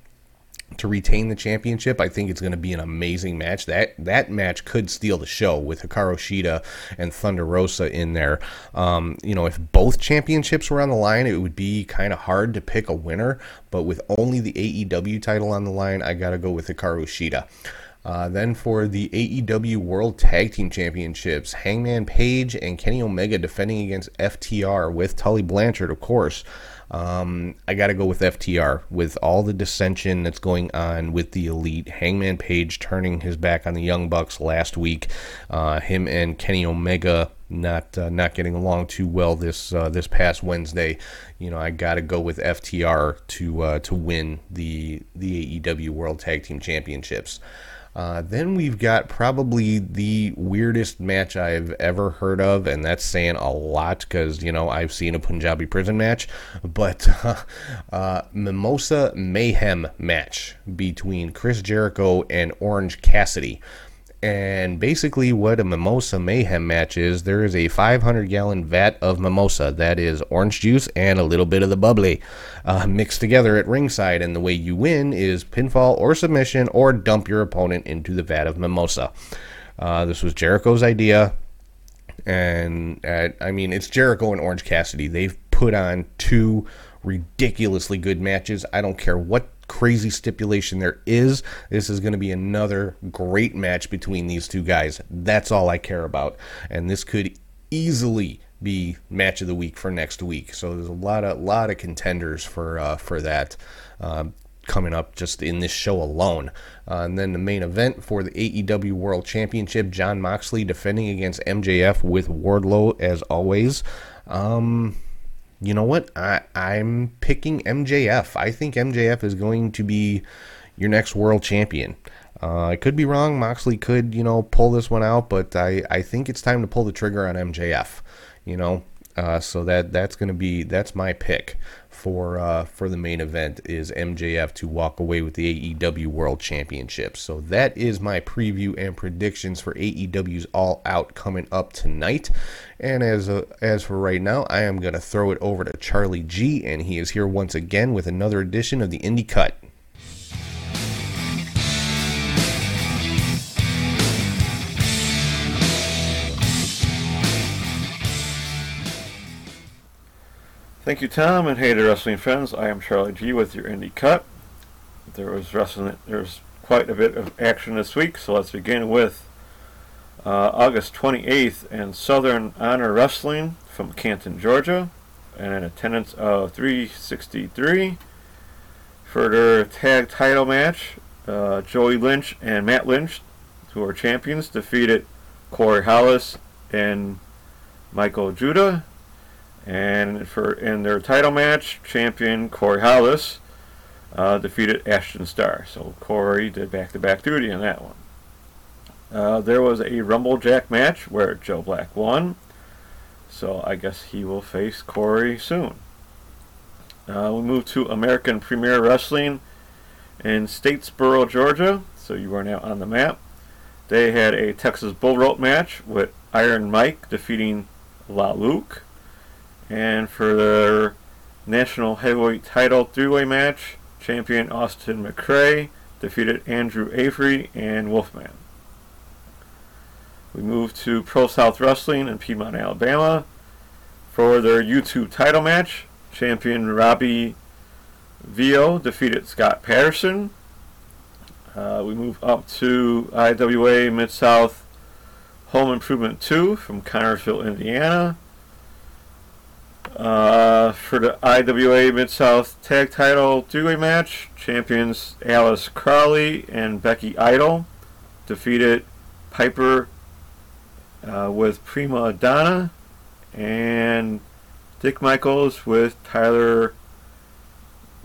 to retain the championship. I think it's going to be an amazing match. That that match could steal the show with Hikaru Shida and Thunder Rosa in there. Um, you know, if both championships were on the line, it would be kind of hard to pick a winner. But with only the AEW title on the line, I got to go with Hikaru Shida. Uh, then for the AEW World Tag Team Championships, Hangman Page and Kenny Omega defending against FTR with Tully Blanchard, of course. Um, I got to go with FTR with all the dissension that's going on with the Elite. Hangman Page turning his back on the Young Bucks last week. Uh, him and Kenny Omega not uh, not getting along too well this uh, this past Wednesday. You know, I got to go with FTR to uh, to win the the AEW World Tag Team Championships. Uh, then we've got probably the weirdest match I've ever heard of, and that's saying a lot because, you know, I've seen a Punjabi prison match, but uh, uh, Mimosa Mayhem match between Chris Jericho and Orange Cassidy. And basically, what a Mimosa Mayhem match is, there is a 500 gallon vat of mimosa, that is orange juice and a little bit of the bubbly, uh, mixed together at ringside. And the way you win is pinfall or submission or dump your opponent into the vat of mimosa. Uh, this was Jericho's idea. And uh, I mean, it's Jericho and Orange Cassidy. They've put on two ridiculously good matches. I don't care what crazy stipulation there is. This is going to be another great match between these two guys. That's all I care about. And this could easily be match of the week for next week. So there's a lot of lot of contenders for uh, for that. Uh, coming up just in this show alone. Uh, and then the main event for the AEW World Championship, Jon Moxley defending against MJF with Wardlow as always. Um, you know what? I, I'm picking MJF. I think MJF is going to be your next world champion. Uh, I could be wrong. Moxley could, you know, pull this one out, but I, I think it's time to pull the trigger on MJF. You know, uh, so that that's going to be that's my pick for uh, for the main event is MJF to walk away with the AEW World Championship. So that is my preview and predictions for AEW's All Out coming up tonight. And as uh, as for right now, I am going to throw it over to Charlie G, and he is here once again with another edition of the Indie Cut. Thank you, Tom, and hey to wrestling friends. I am Charlie G with your Indie Cut. There was wrestling. There's quite a bit of action this week, so let's begin with uh, August 28th and Southern Honor Wrestling from Canton, Georgia, and an attendance of 363. For their tag title match, uh, Joey Lynch and Matt Lynch, who are champions, defeated Corey Hollis and Michael Judah and for in their title match, champion Corey Hollis uh, defeated Ashton Starr. So Corey did back-to-back duty in that one. Uh, there was a Rumble Jack match where Joe Black won. So I guess he will face Corey soon. Uh, we move to American Premier Wrestling in Statesboro, Georgia. So you are now on the map. They had a Texas Bull Rope match with Iron Mike defeating La Luke. And for their national heavyweight title three-way match, champion Austin McCray defeated Andrew Avery and Wolfman. We move to Pro South Wrestling in Piedmont, Alabama for their YouTube title match. Champion Robbie Vio defeated Scott Patterson. Uh, we move up to IWA Mid South Home Improvement 2 from Connersville, Indiana. Uh, for the IWA Mid South Tag Title three-way match, champions Alice Crowley and Becky Idol defeated Piper uh, with Prima Donna and Dick Michaels with Tyler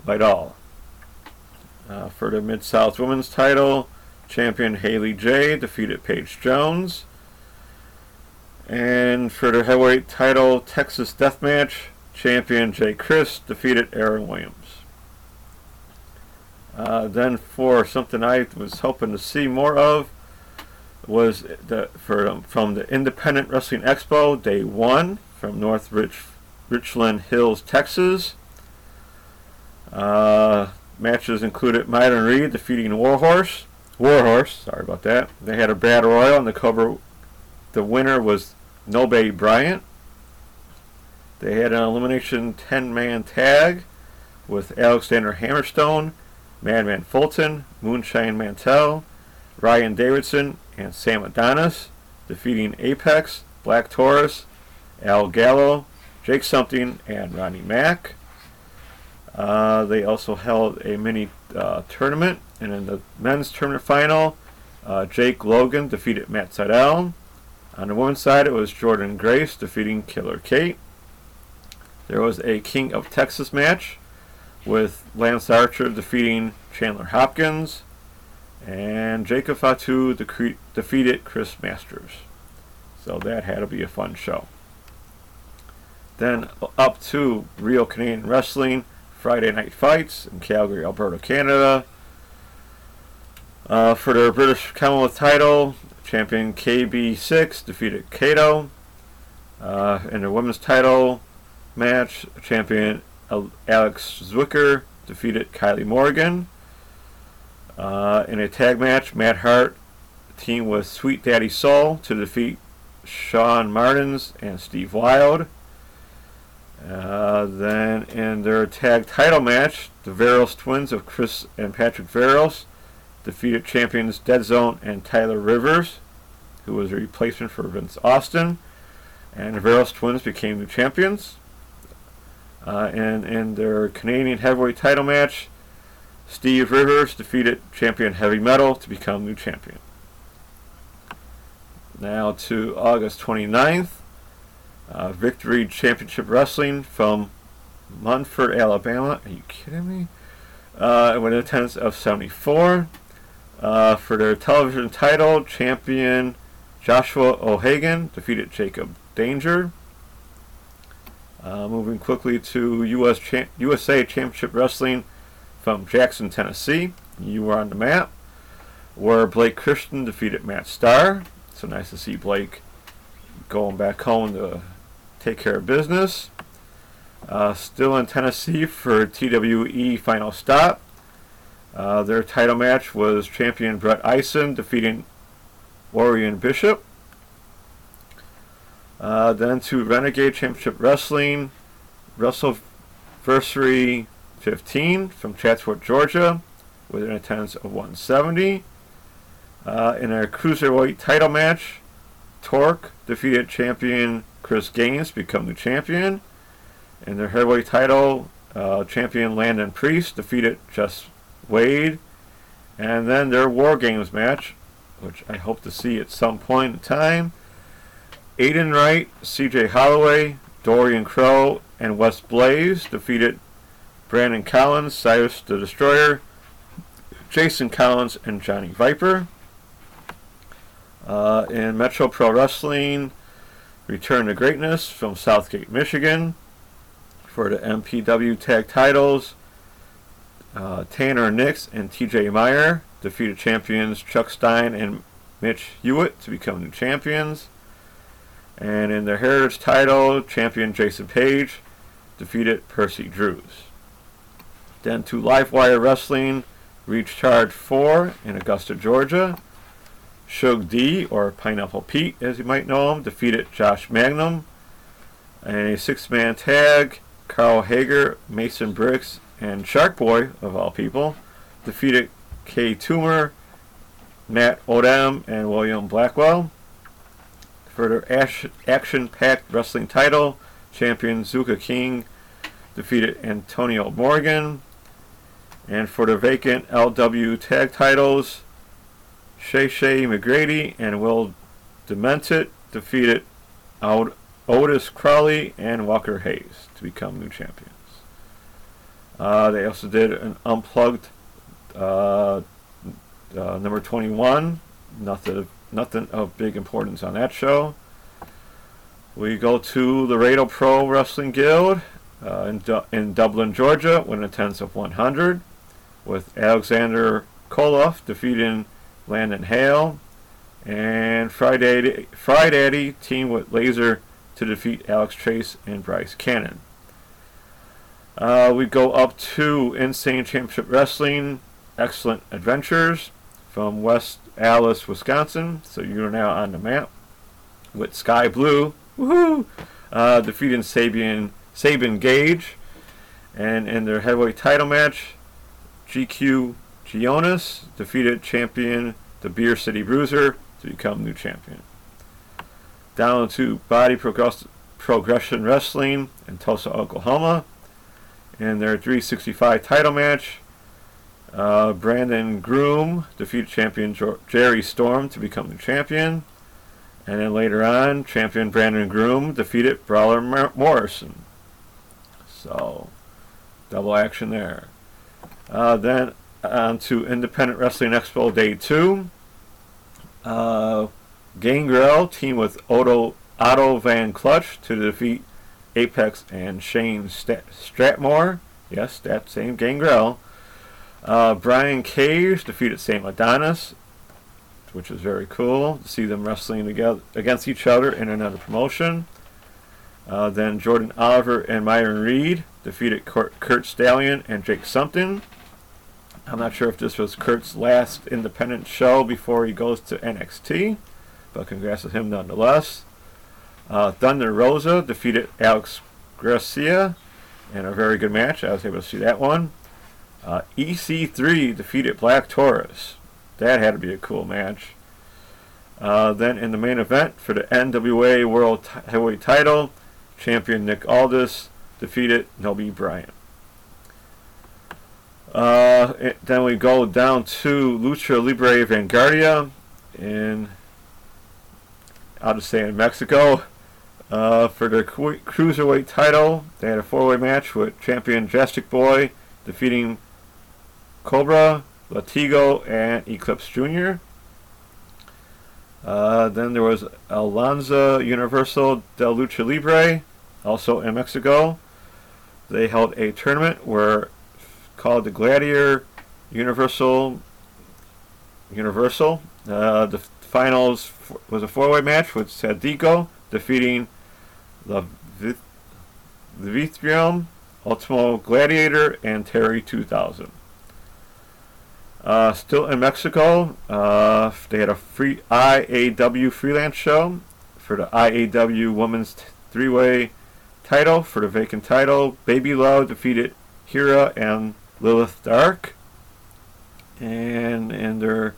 Vidal. Uh, for the Mid South Women's title, champion Haley J defeated Paige Jones. And for the heavyweight title, Texas Deathmatch, champion Jay Chris defeated Aaron Williams. Uh, then for something I was hoping to see more of was the for um, from the Independent Wrestling Expo Day One from North Rich, Richland Hills, Texas. Uh, matches included Myron Reed defeating Warhorse. Warhorse, sorry about that. They had a battle royal, and the cover, the winner was Nobe Bryant. They had an elimination 10-man tag with Alexander Hammerstone, Madman Fulton, Moonshine Mantell, Ryan Davidson, and Sam Adonis, defeating Apex, Black Taurus, Al Gallo, Jake Something, and Ronnie Mack. Uh, they also held a mini uh, tournament, and in the men's tournament final, uh, Jake Logan defeated Matt Seidel. On the women's side, it was Jordynne Grace defeating Killer Kate. There was a King of Texas match with Lance Archer defeating Chandler Hopkins, and Jacob Fatu defeated Chris Masters. So that had to be a fun show. Then up to Real Canadian Wrestling Friday Night Fights in Calgary, Alberta, Canada. Uh, for their British Commonwealth title, champion KB6 defeated Kato. Uh, in the women's title match, champion Alex Zwicker defeated Kylie Morgan. Uh, in a tag match, Matt Hart teamed with Sweet Daddy Soul to defeat Sean Martins and Steve Wild. Uh, then in their tag title match, the Veros twins of Chris and Patrick Veros defeated champions Dead Zone and Tyler Rivers, who was a replacement for Vince Austin. And the Veros twins became the champions. Uh, and in their Canadian heavyweight title match, Steve Rivers defeated champion Heavy Metal to become new champion. Now to August 29th. Uh, Victory Championship Wrestling from Munford, Alabama. Are you kidding me? Uh, with an attendance of 74. Uh, for their television title, champion Joshua O'Hagan defeated Jacob Danger. Uh, moving quickly to US Cha- USA Championship Wrestling from Jackson, Tennessee. You were on the map. Where Blake Christian defeated Matt Starr. So nice to see Blake going back home to take care of business. Uh, still in Tennessee for TWE Final Stop. Uh, their title match was champion Brett Eisen defeating Orion Bishop. Uh, then to Renegade Championship Wrestling, WrestleVersary 15 from Chatsworth, Georgia, with an attendance of 170. Uh, in a cruiserweight title match, Torque defeated champion Chris Gaines, become the champion. In their heavyweight title, uh, champion Landon Priest defeated Just Wade. And then their War Games match, which I hope to see at some point in time. Aiden Wright, CJ Holloway, Dorian Crow, and Wes Blaze defeated Brandon Collins, Cyrus the Destroyer, Jason Collins, and Johnny Viper. Uh, in Metro Pro Wrestling, Return to Greatness from Southgate, Michigan. For the MPW tag titles, uh, Tanner Nix and TJ Meyer defeated champions Chuck Stein and Mitch Hewitt to become new champions. And in the Heritage title, champion Jason Page defeated Percy Drews. Then to Livewire Wrestling, Reach Charge 4 in Augusta, Georgia. Shug D, or Pineapple Pete as you might know him, defeated Josh Magnum. A six man tag, Carl Hager, Mason Briggs, and Shark Boy, of all people, defeated K Toomer, Matt Odam, and William Blackwell. For their action packed wrestling title, champion Zuka King defeated Antonio Morgan. And for the vacant LW tag titles, Shay Shay McGrady and Will Demented defeated Otis Crowley and Walker Hayes to become new champions. Uh, they also did an unplugged uh, uh, number 21. Nothing, nothing of big importance on that show. We go to the Laredo Pro Wrestling Guild uh, in, du- in Dublin, Georgia, with an attendance of 100, with Alexander Koloff defeating Landon Hale, and Friday Friday team with Laser to defeat Alex Trace and Bryce Cannon. Uh, we go up to Insane Championship Wrestling, Excellent Adventures from West Allis, Wisconsin. So you're now on the map with Sky Blue, woohoo, uh, defeating Sabian Sabin Gage, and in their heavyweight title match, GQ Gionis defeated champion the Beer City Bruiser to become new champion. Down to Body Progress- Progression Wrestling in Tulsa, Oklahoma. In their 365 title match, uh, Brandon Groom defeated champion Jerry Storm to become the champion. And then later on, champion Brandon Groom defeated Brawler Mar- Morrison. So, double action there. Uh, then on to Independent Wrestling Expo Day 2. Uh, Gangrel team with Otto, Otto Van Clutch to defeat Apex and Shane Stratmore. Yes, that same Gangrel. Uh, Brian Cage defeated St. Adonis, which is very cool to see them wrestling together against each other in another promotion. Uh, then Jordan Oliver and Myron Reed defeated Curt, Curt Stallion and Jake Something. I'm not sure if this was Curt's last independent show before he goes to NXT, but congrats to him nonetheless. Uh, Thunder Rosa defeated Alex Garcia in a very good match. I was able to see that one. Uh, EC3 defeated Black Taurus. That had to be a cool match. Uh, then in the main event for the NWA World T- Heavyweight Title, champion Nick Aldis defeated Nobi Bryant. Uh, then we go down to Lucha Libre Vanguardia in, I'll just say in Mexico. Uh, for the cru- cruiserweight title, they had a four-way match with champion Jastic Boy defeating Cobra, Latigo, and Eclipse Jr. Uh, then there was Alonza Universal del Lucha Libre, also in Mexico. They held a tournament where called the Gladiator Universal Universal. Uh, the finals was a four-way match with Sadico defeating the the Vitrium, Ultimo Gladiator, and Terry 2000. Uh, still in Mexico, uh, they had a free IAW freelance show for the IAW Women's Three-Way title for the vacant title. Baby Love defeated Hira and Lilith Dark. And in their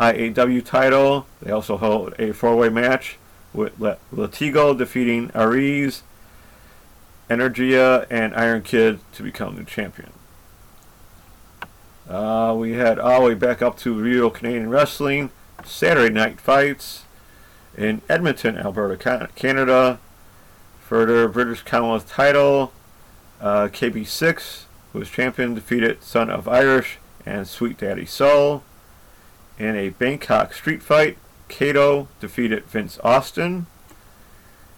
IAW title, they also held a four-way match with La- Latigo defeating Aries, Energia, and Iron Kid to become the champion. Uh, we had all the way back up to Real Canadian Wrestling, Saturday Night Fights in Edmonton, Alberta, Canada. Further, British Commonwealth title, uh, KB6, who was champion, defeated Son of Irish and Sweet Daddy Soul. In a Bangkok street fight, Kato defeated Vince Austin.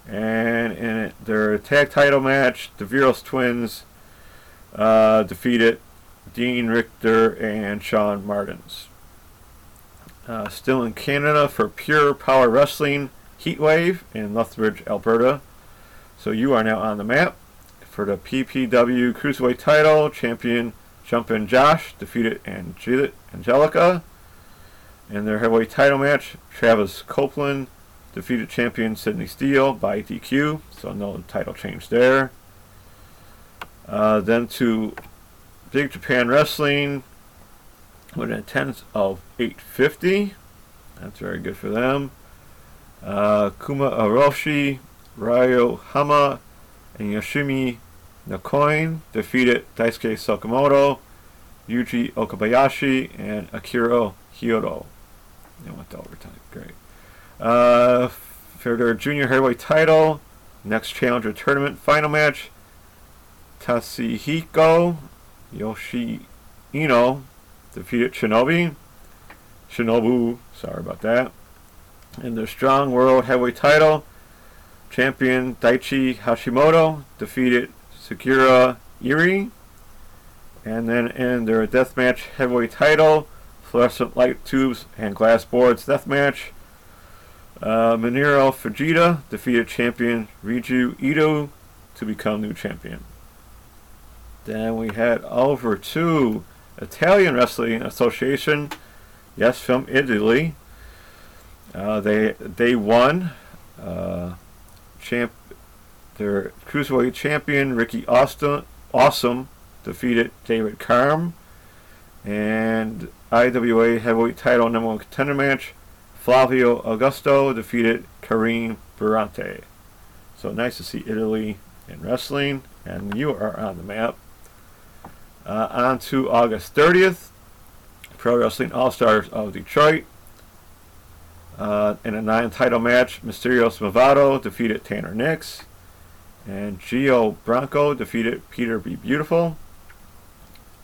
And in their tag title match, the Viros twins uh, defeated Dean Richter and Sean Martins. Uh, still in Canada for Pure Power Wrestling Heatwave in Lethbridge, Alberta. So you are now on the map. for the PPW Cruiserweight title, champion Jumpin' Josh defeated Angel- Angelica. In their heavyweight title match, Travis Copeland defeated champion Sidney Steele by DQ, so no title change there. Uh, then to Big Japan Wrestling with an attendance of 850. That's very good for them. Uh, Kuma Aroshi, Ryo Hama, and Yoshimi Nakoin defeated Daisuke Sakamoto, Yuji Okabayashi, and Akira Hyodo. They went to overtime. Great. Uh, their junior heavyweight title, next challenger tournament final match, Tasihiko Yoshino defeated Shinobi. Shinobu, sorry about that. In their strong world heavyweight title, champion Daichi Hashimoto defeated Sakura Iri. And then in their deathmatch heavyweight title, fluorescent light tubes and glass boards deathmatch, uh, Minoru Fujita defeated champion Ryuji Ito to become new champion. Then we head over to Italian Wrestling Association, yes, from Italy. Uh, they they won. Uh, champ, their cruiserweight champion Ricky Austin, Awesome defeated David Carm, and IWA heavyweight title number one contender match. Flavio Augusto defeated Kareem Burante. So nice to see Italy in wrestling, and you are on the map. Uh, on to August 30th, Pro Wrestling All Stars of Detroit. Uh, in a nine title match, Mysterios Movado defeated Tanner Nix, and Gio Bronco defeated Peter B. Beautiful.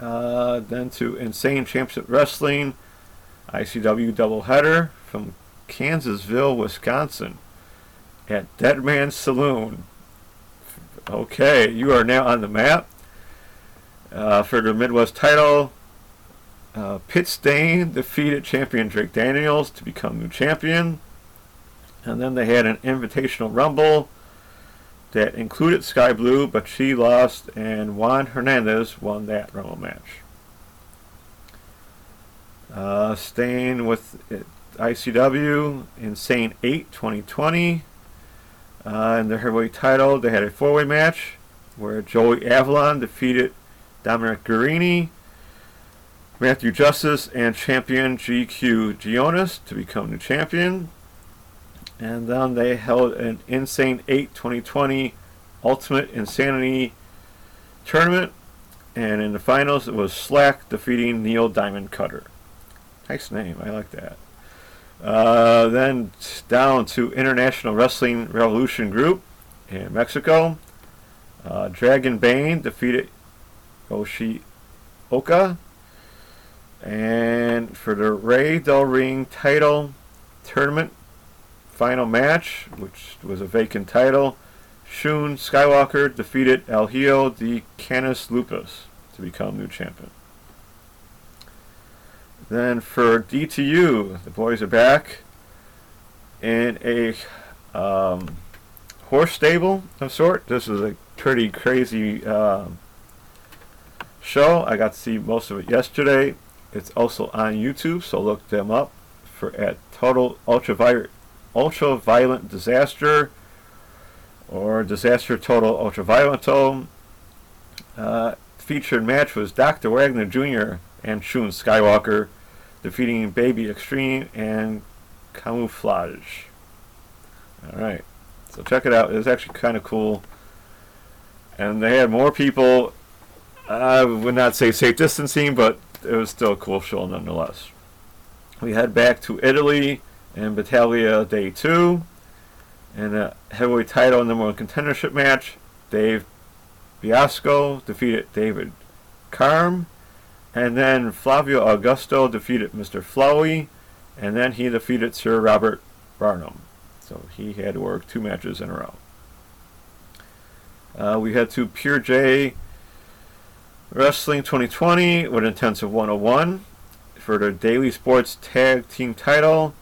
Uh, then to Insane Championship Wrestling, ICW doubleheader from Kansasville, Wisconsin, at Dead Man's Saloon. Okay, you are now on the map. Uh, for the Midwest title, uh, Pit Stain defeated champion Drake Daniels to become new champion. And then they had an invitational rumble that included Sky Blue, but she lost, and Juan Hernandez won that rumble match. Uh, staying with it, ICW, Insane 8 2020. Uh, in their heavyweight title, they had a four way match where Joey Avalon defeated Dominic Guarini, Matthew Justice, and champion GQ Gionis to become new champion. And then they held an Insane 8 2020 Ultimate Insanity tournament. And in the finals, it was Slack defeating Neil Diamond Cutter. Nice name, I like that. Uh, then down to International Wrestling Revolution Group in Mexico. Uh, Dragon Bane defeated Oshioka. And for the Rey Del Ring title tournament final match, which was a vacant title, Shun Skywalker defeated El Hijo de Canis Lupus to become new champion. Then for DTU, the boys are back in a um, horse stable of sort. This is a pretty crazy um, show. I got to see most of it yesterday. It's also on YouTube, so look them up for at Total Ultraviolet Ultra Violent Disaster or Disaster Total Ultravioleto. Uh, featured match was Dr. Wagner Jr. and Shun Skywalker defeating Baby Extreme and Camouflage. Alright, so check it out. It was actually kind of cool. And they had more people. I would not say safe distancing, but it was still a cool show nonetheless. We head back to Italy in Battaglia Day 2. In a heavyweight title number one contendership match, Dave Biasco defeated David Carm. And then Flavio Augusto defeated Mr. Flowey. And then he defeated Sir Robert Barnum. So he had to work two matches in a row. Uh, we head to Pure J Wrestling 2020 with Intensive 101 for the Daily Sports Tag Team title.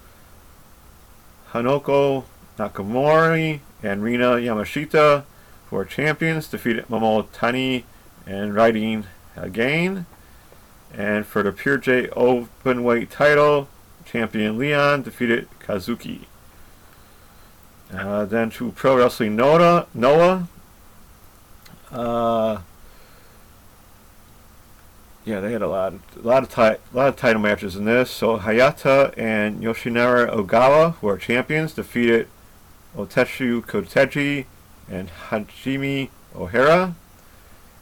Hanako Nakamori and Rina Yamashita who are champions, defeated Momo Tani and Riding Again. And for the Pure J Openweight title, champion Leon defeated Kazuki. Uh, then to Pro Wrestling Noah. Noah. Uh, yeah, they had a lot, a lot of ti- a lot of title matches in this. So Hayata and Yoshinari Ogawa, who are champions, defeated Oteshu Koteji and Hajime Ohara.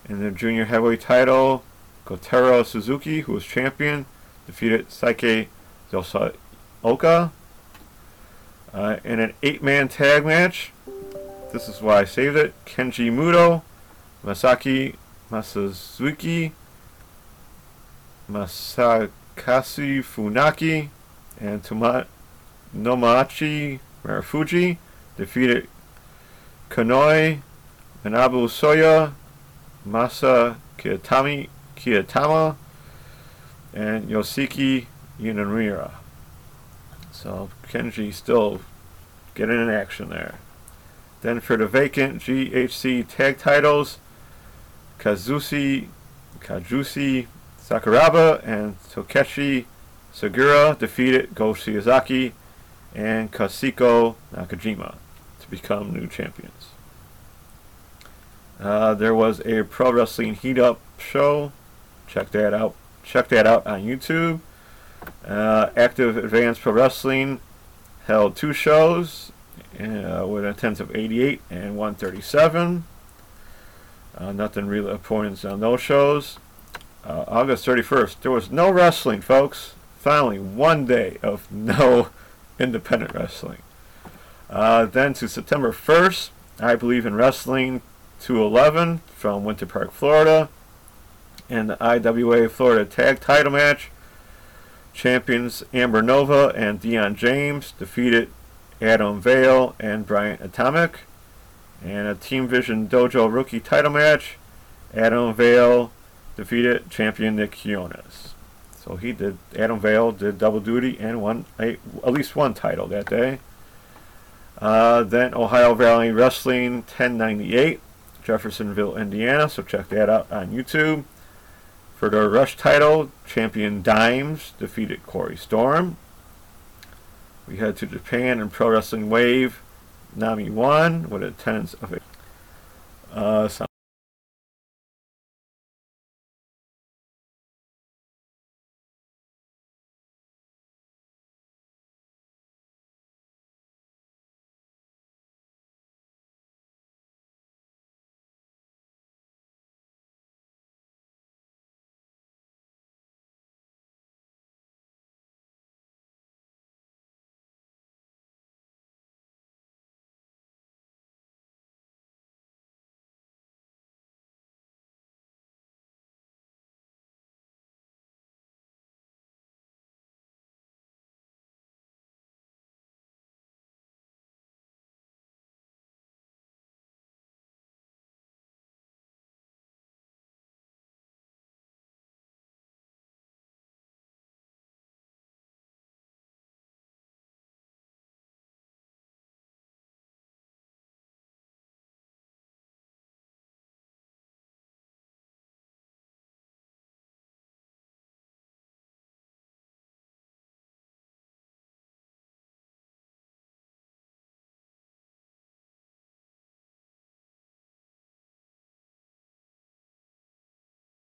In the junior heavyweight title, Kotaro Suzuki, who was champion, defeated Saike Yosaoka. Uh, in an eight-man tag match, this is why I saved it. Kenji Muto, Masaki Masazuki, Masakasu Funaki, and Toma- Nomachi Marufuji defeated Kanoi, Manabu Soya, Masa Kiyotami, Kiyotama, and Yosiki Yunamura. So Kenji still getting in action there. Then for the vacant GHC tag titles, Kazushi, Kajusi Sakuraba and Tokeshi Segura defeated Go Shiozaki and Kasiko Nakajima to become new champions. Uh, there was a pro wrestling heat up show. Check that out. Check that out on YouTube. Uh, Active Advanced Pro Wrestling held two shows uh, with an attendance of 88 and 137. Uh, nothing really important on those shows. Uh, August 31st, there was no wrestling, folks. Finally, one day of no independent wrestling. Uh, then to September 1st, I Believe in Wrestling 211 from Winter Park, Florida. And the IWA Florida Tag Title match. Champions Amber Nova and Dion James defeated Adam Vale and Bryant Atomic. And a Team Vision Dojo rookie title match. Adam Vale defeated champion Nick Quiones. So he did. Adam Vale did double duty and won a, at least one title that day. Uh, then Ohio Valley Wrestling 1098, Jeffersonville, Indiana. So check that out on YouTube. For the Rush title, champion Dimes defeated Corey Storm. We head to Japan and Pro Wrestling Wave. Nami won with attendance of a uh,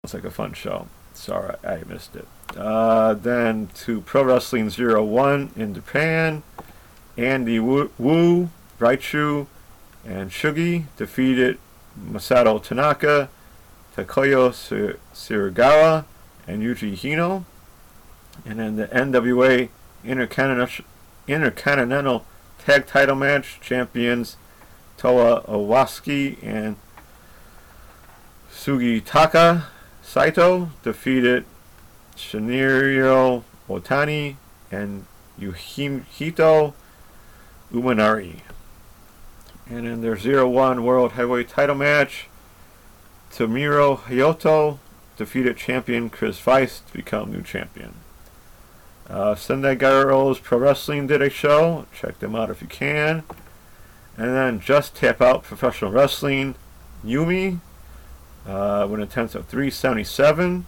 It's like a fun show. Sorry, I missed it. Uh, then to Pro Wrestling Zero One in Japan, Andy Wu, Wu Raichu, and Shugi defeated Masato Tanaka, Takoyo Su- Suragawa, and Yuji Hino. And then the NWA Intercontinental, Intercontinental Tag Title Match champions Toa Owaski and Sugitaka Saito defeated Shinryo Otani and Yuhito Umanari. And in their 0-1 World Heavyweight title match, Tomiro Hayoto defeated champion Chris Weiss to become new champion. Uh, Sendai Girls Pro Wrestling did a show. Check them out if you can. And then Just Tap Out Professional Wrestling Yumi uh, with intense of 377.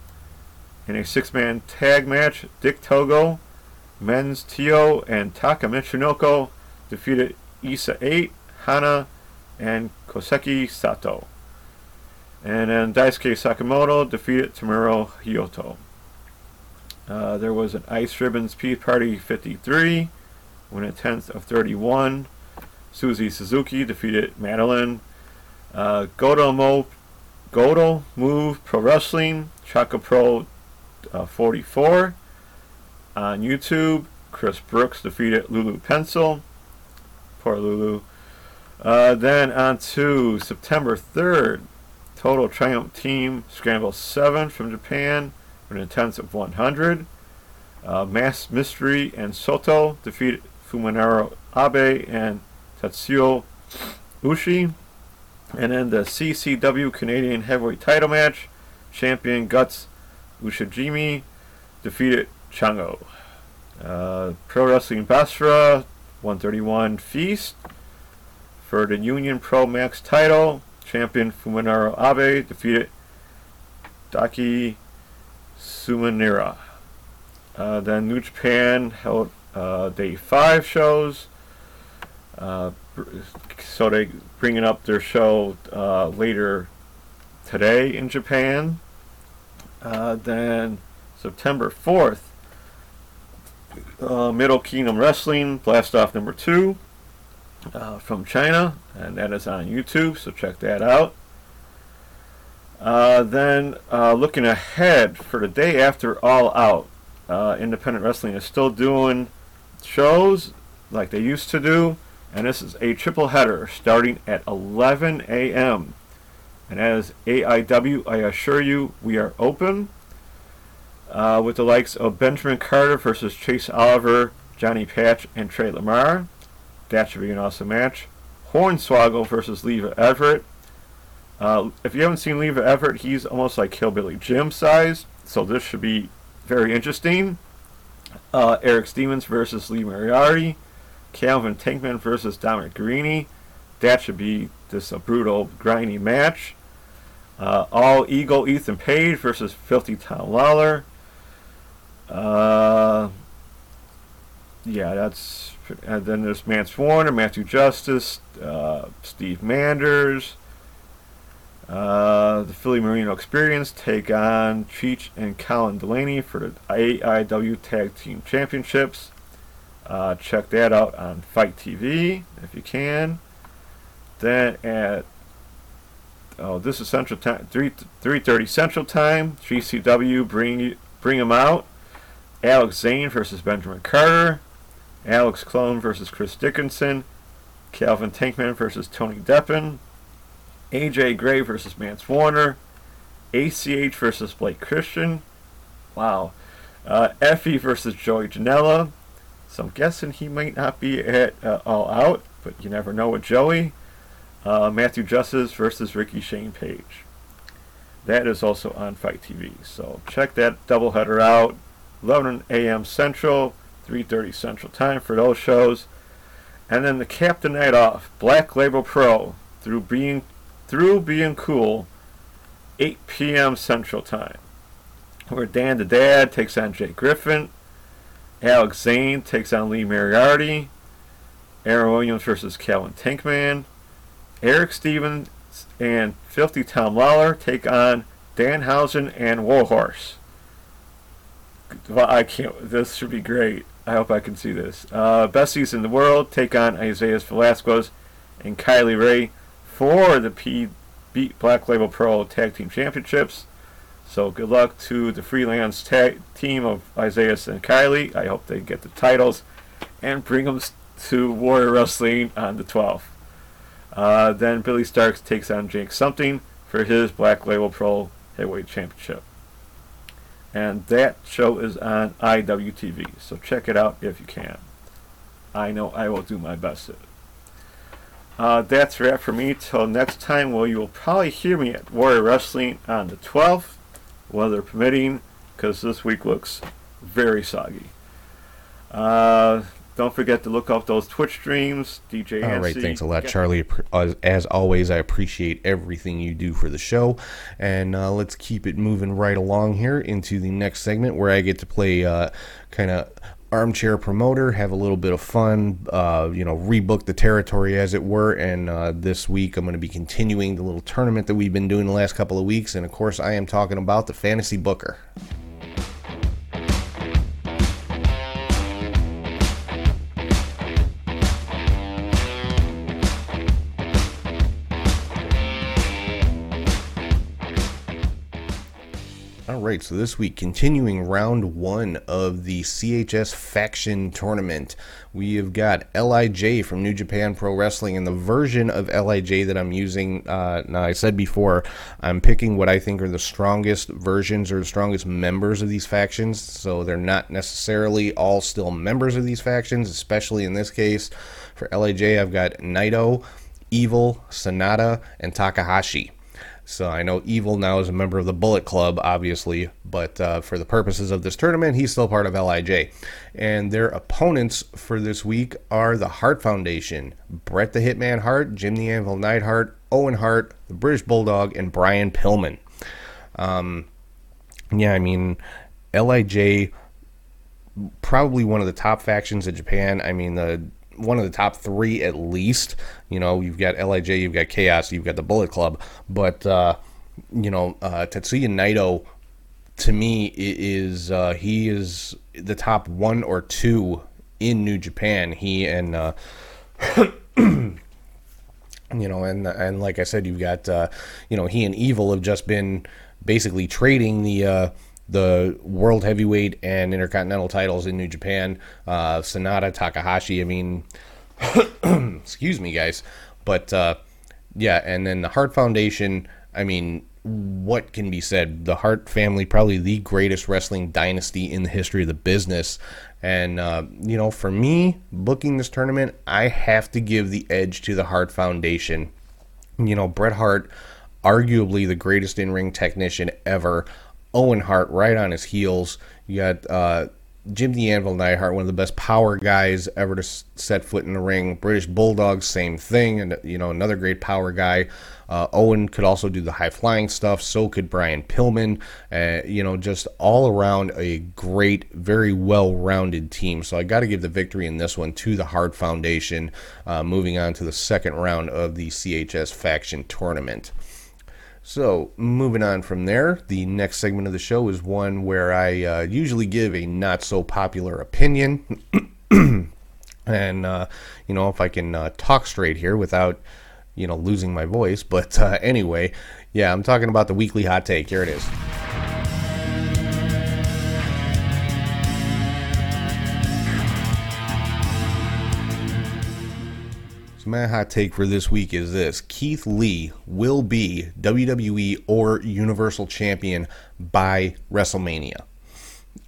In a six-man tag match, Dick Togo, Men's Tio, and Taka defeated Isa 8, Hana, and Koseki Sato. And then Daisuke Sakamoto defeated Tamuro Hyoto. Uh, there was an Ice Ribbons Peace Party 53 with a tenth of 31. Susie Suzuki defeated Madeline. Uh, Godo, Mo, Godo Move Pro Wrestling, Chaka Pro uh, 44. On YouTube, Chris Brooks defeated Lulu Pencil. Poor Lulu. Uh, then on to September 3rd, Total Triumph Team Scramble 7 from Japan with an intense of 100. Uh, Mass Mystery and Soto defeated Fuminaro Abe and Tatsuo Ushi. And then the CCW Canadian Heavyweight Title match, champion Guts Ishijima defeated Chango. Uh, Pro Wrestling BASARA 131 Feast for the Union Pro Max title, champion Fuminori Abe defeated Daki Sumanira. Uh, then New Japan held uh, day five shows. Uh, so they bringing up their show uh, later today in Japan. Uh, then September 4th, uh, Middle Kingdom Wrestling Blast Off number two uh, from China, and that is on YouTube, so check that out. Uh, then, uh, looking ahead for the day after All Out, Independent Wrestling is still doing shows like they used to do, and this is a triple header starting at 11 a.m. And as AIW, I assure you, we are open uh, with the likes of Benjamin Carter versus Chase Oliver, Johnny Patch, and Trey Lamar. That should be an awesome match. Hornswoggle versus Leva Everett. Uh, if you haven't seen Leva Everett, he's almost like Hillbilly Jim size, so this should be very interesting. Uh, Eric Stevens versus Lee Moriarty. Calvin Tankman versus Dominic Garrini. That should be just a brutal, grindy match. Uh, All Ego Ethan Page versus Filthy Tom Lawler. Uh, yeah, that's. And then there's Mance Warner, Matthew Justice, uh, Steve Manders. Uh, the Philly Marino Experience take on Cheech and Colin Delaney for the AIW Tag Team Championships. Uh, check that out on FITE TV if you can. Then at oh, this is Central Time, three three thirty Central Time. GCW bring bring them out. Alex Zayne versus Benjamin Carter. Alex Colon versus Chris Dickinson. Calvin Tankman versus Tony Deppen. AJ Gray versus Mance Warner. ACH versus Blake Christian. Wow. Uh, Effie versus Joey Janela. So I'm guessing he might not be at uh, All Out, but you never know with Joey. Uh, Matthew Justice versus Ricky Shane Page. That is also on FITE TV. So check that doubleheader out. 11 a.m. Central, 3:30 Central Time for those shows. And then the cap night off, Black Label Pro, through being through being cool, 8 p.m. Central Time. Where Dan the Dad takes on Jay Griffin, Alex Zayne takes on Lee Moriarty, Aaron Williams versus Calvin Tankman, Eric Stevens and Filthy Tom Lawler take on Danhausen and Warhorse. Well, I can't. This should be great. I hope I can see this. Uh, Besties in the World take on Isaiah Velasquez and Kylie Ray for the P Beat Black Label Pro Tag Team Championships. So good luck to the freelance tag team of Isaiah and Kylie. I hope they get the titles and bring them to Warrior Wrestling on the 12th. Uh, then Billy Starks takes on Jake Something for his Black Label Pro Heavyweight Championship. And that show is on IWTV, so check it out if you can. I know I will do my best at it. Uh, that's wrap for me. Till next time, well, you will probably hear me at Warrior Wrestling on the 12th, weather permitting, because this week looks very soggy. Uh, don't forget to look up those Twitch streams. DJ All right, thanks a lot, Charlie. As, as always, I appreciate everything you do for the show. And uh, let's keep it moving right along here into the next segment where I get to play uh, kind of armchair promoter, have a little bit of fun, uh, you know, rebook the territory as it were. And uh, this week I'm going to be continuing the little tournament that we've been doing the last couple of weeks. And of course, I am talking about the Fantasy Booker. Right, so this week, continuing round one of the CHS Faction Tournament, we have got LIJ from New Japan Pro Wrestling, and the version of LIJ that I'm using. Uh, now, I said before, I'm picking what I think are the strongest versions or the strongest members of these factions, so they're not necessarily all still members of these factions, especially in this case. For LIJ, I've got Naito, Evil, SANADA, and Takahashi. So I know Evil now is a member of the Bullet Club, obviously, but uh, for the purposes of this tournament, he's still part of LIJ. And their opponents for this week are the Hart Foundation, Bret the Hitman Hart, Jim the Anvil Neidhart, Owen Hart, the British Bulldog, and Brian Pillman. Um, yeah, I mean, LIJ probably one of the top factions in Japan. I mean, the one of the top three at least. You know, you've got Lij, you've got Chaos, you've got the Bullet Club, but uh, you know, uh, Tetsuya Naito to me is uh, he is the top one or two in New Japan. He and uh, you know, and and like I said, you've got uh, you know he and Evil have just been basically trading the uh, the world heavyweight and intercontinental titles in New Japan. Uh, SANADA Takahashi. I mean, excuse me, guys, but uh, yeah, and then the Hart Foundation. I mean, what can be said? The Hart family, probably the greatest wrestling dynasty in the history of the business. And, uh, you know, for me, booking this tournament, I have to give the edge to the Hart Foundation. You know, Bret Hart, arguably the greatest in ring technician ever. Owen Hart right on his heels. You got uh, Jim the Anvil Neidhart, one of the best power guys ever to set foot in the ring. British Bulldog, same thing, and you know another great power guy. Uh, Owen could also do the high flying stuff. So could Brian Pillman. Uh, you know, just all around a great, very well rounded team. So I got to give the victory in this one to the Hart Foundation. Uh, moving on to the second round of the CHS Faction Tournament. So, moving on from there, the next segment of the show is one where I uh, usually give a not so popular opinion. and, uh, you know, if I can uh, talk straight here without, you know, losing my voice. But uh, anyway, yeah, I'm talking about the weekly hot take. Here it is. So my hot take for this week is this: Keith Lee will be WWE or Universal Champion by WrestleMania,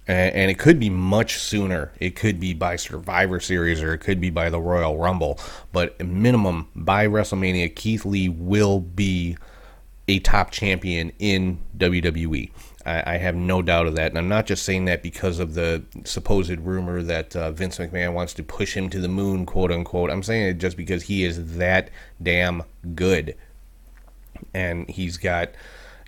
and it could be much sooner. It could be by Survivor Series or it could be by the Royal Rumble, but minimum by WrestleMania, Keith Lee will be a top champion in WWE. I, I, have no doubt of that. And I'm not just saying that because of the supposed rumor that uh, Vince McMahon wants to push him to the moon, quote unquote. I'm saying it just because he is that damn good. And he's got,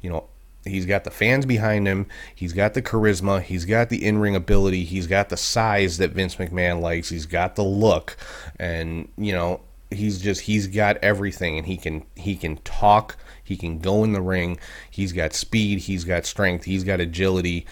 you know, he's got the fans behind him. He's got the charisma. He's got the in ring ability. He's got the size that Vince McMahon likes. He's got the look. And, you know, he's just he's got everything and he can he can talk he can go in the ring. He's got speed. He's got strength. He's got agility.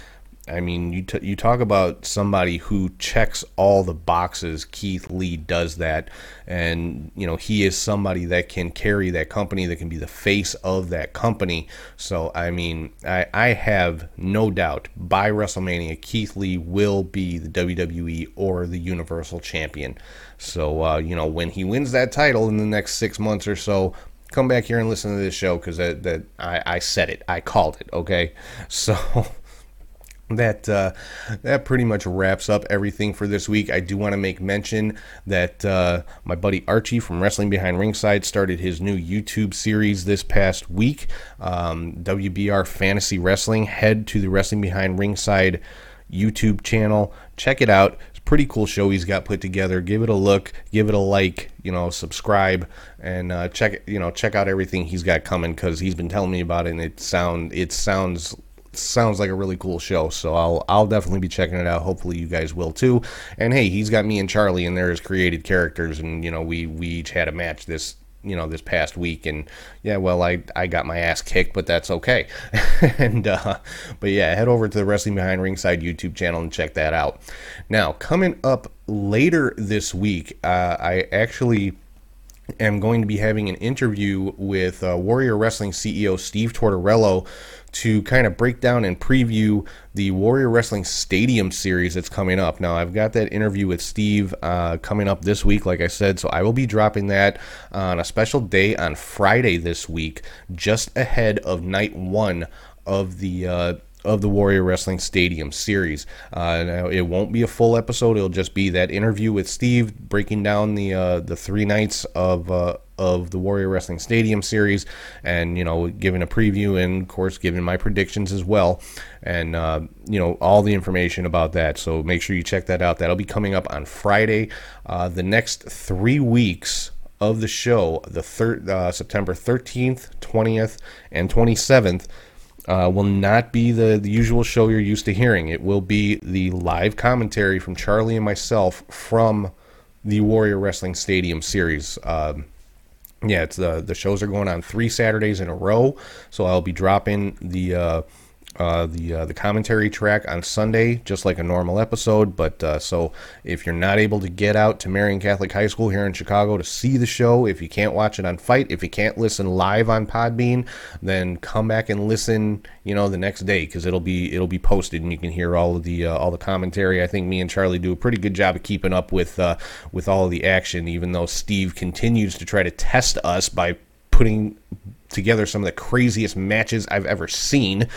I mean you t- you talk about somebody who checks all the boxes. Keith lee does that. And you know he is somebody that can carry that company that can be the face of that company. So i mean i i have no doubt by wrestlemania keith lee will be the wwe or the universal champion. So, uh, you know, when he wins that title in the next six months or so, come back here and listen to this show because that, that I, I said it. I called it, okay? So that uh, that pretty much wraps up everything for this week. I do want to make mention that uh, my buddy Archie from Wrestling Behind Ringside started his new YouTube series this past week. Um, WBR Fantasy Wrestling. Head to the Wrestling Behind Ringside YouTube channel. Check it out pretty cool show he's got put together. Give it a look, give it a like, you know, subscribe, and uh, check you know check out everything he's got coming because he's been telling me about it, and it sound it sounds sounds like a really cool show. So I'll I'll definitely be checking it out. Hopefully you guys will too. And hey, he's got me and Charlie in there as created characters, and you know we we each had a match this you know this past week and yeah well i i got my ass kicked but that's okay. And uh but yeah head over to the wrestling behind ringside youtube channel and check that out. Now coming up later this week uh i actually am going to be having an interview with uh, Warrior Wrestling CEO Steve Tortorello to kind of break down and preview the Warrior Wrestling Stadium series that's coming up. Now, I've got that interview with Steve uh, coming up this week, like I said, so I will be dropping that on a special day on Friday this week, just ahead of night one of the. Uh, of the Warrior Wrestling Stadium series. Uh, it won't be a full episode; it'll just be that interview with Steve, breaking down the uh, the three nights of uh, of the Warrior Wrestling Stadium series, and you know, giving a preview and of course giving my predictions as well, and uh, you know all the information about that. So make sure you check that out. That'll be coming up on Friday. Uh, the next three weeks of the show, the third uh, September 13th, 20th, and 27th uh, will not be the, the usual show you're used to hearing. It will be the live commentary from Charlie and myself from the Warrior Wrestling Stadium series. Um, yeah, it's the the shows are going on three Saturdays in a row, so I'll be dropping the uh, uh, the uh, the commentary track on Sunday, just like a normal episode. But uh, so if you're not able to get out to Marian Catholic High School here in Chicago to see the show, if you can't watch it on FITE, if you can't listen live on Podbean, then come back and listen. You know the next day because it'll be it'll be posted and you can hear all of the uh, all the commentary. I think me and Charlie do a pretty good job of keeping up with uh, with all of the action, even though Steve continues to try to test us by putting together some of the craziest matches I've ever seen.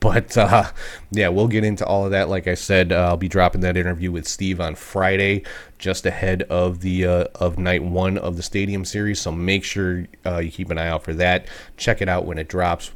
But uh, yeah, we'll get into all of that. Like I said, uh, I'll be dropping that interview with Steve on Friday, just ahead of the uh, of night one of the Stadium Series. So make sure uh, you keep an eye out for that. Check it out when it drops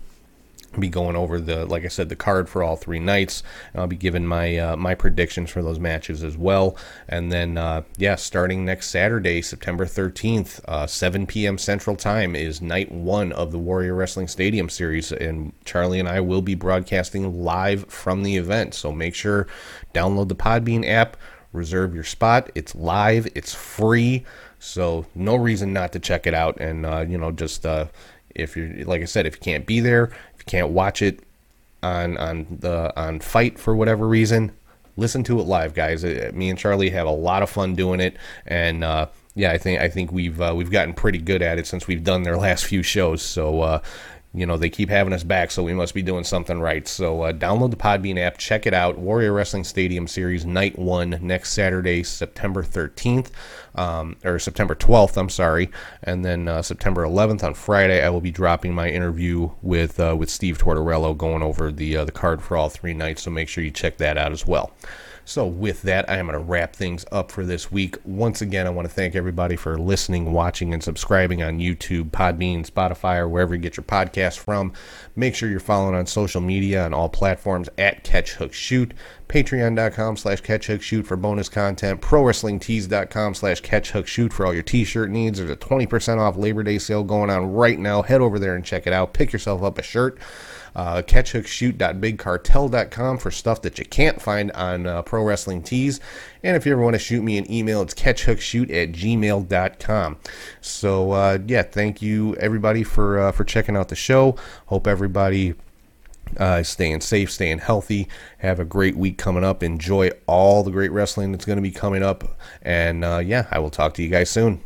be going over the like I said the card for all three nights. I'll be giving my uh, my predictions for those matches as well. And then uh, yeah, starting next Saturday, September 13th, uh, 7 p.m. Central Time is night one of the Warrior Wrestling Stadium series, and Charlie and I will be broadcasting live from the event. So make sure download the Podbean app, reserve your spot. It's live, it's free. So no reason not to check it out, and uh, you know just uh, if you're like I said, if you can't be there, if you can't watch it on on the on FITE for whatever reason, listen to it live, guys. Uh, me and Charlie have a lot of fun doing it, and uh, yeah, I think I think we've uh, we've gotten pretty good at it since we've done their last few shows. So uh, you know they keep having us back, so we must be doing something right. So uh, download the Podbean app, check it out. Warrior Wrestling Stadium Series Night One next Saturday, September 13th, um, or September 12th. I'm sorry, and then uh, September 11th on Friday, I will be dropping my interview with uh, with Steve Tortorello, going over the uh, the card for all three nights. So make sure you check that out as well. So, with that, I am going to wrap things up for this week. Once again, I want to thank everybody for listening, watching, and subscribing on YouTube, Podbean, Spotify, or wherever you get your podcast from. Make sure you're following on social media on all platforms at Catch Hook Shoot. Patreon.com slash Catch Hook Shoot for bonus content. ProWrestlingTees.com slash Catch Hook Shoot for all your t shirt needs. There's a 20% off Labor Day sale going on right now. Head over there and check it out. Pick yourself up a shirt uh, catchhookshoot.bigcartel.com for stuff that you can't find on uh, Pro Wrestling Tees. And if you ever want to shoot me an email, it's catchhookshoot at gmail.com. So, uh, yeah, thank you everybody for, uh, for checking out the show. Hope everybody uh, staying safe, staying healthy. Have a great week coming up. Enjoy all the great wrestling that's going to be coming up. And uh, yeah, I will talk to you guys soon.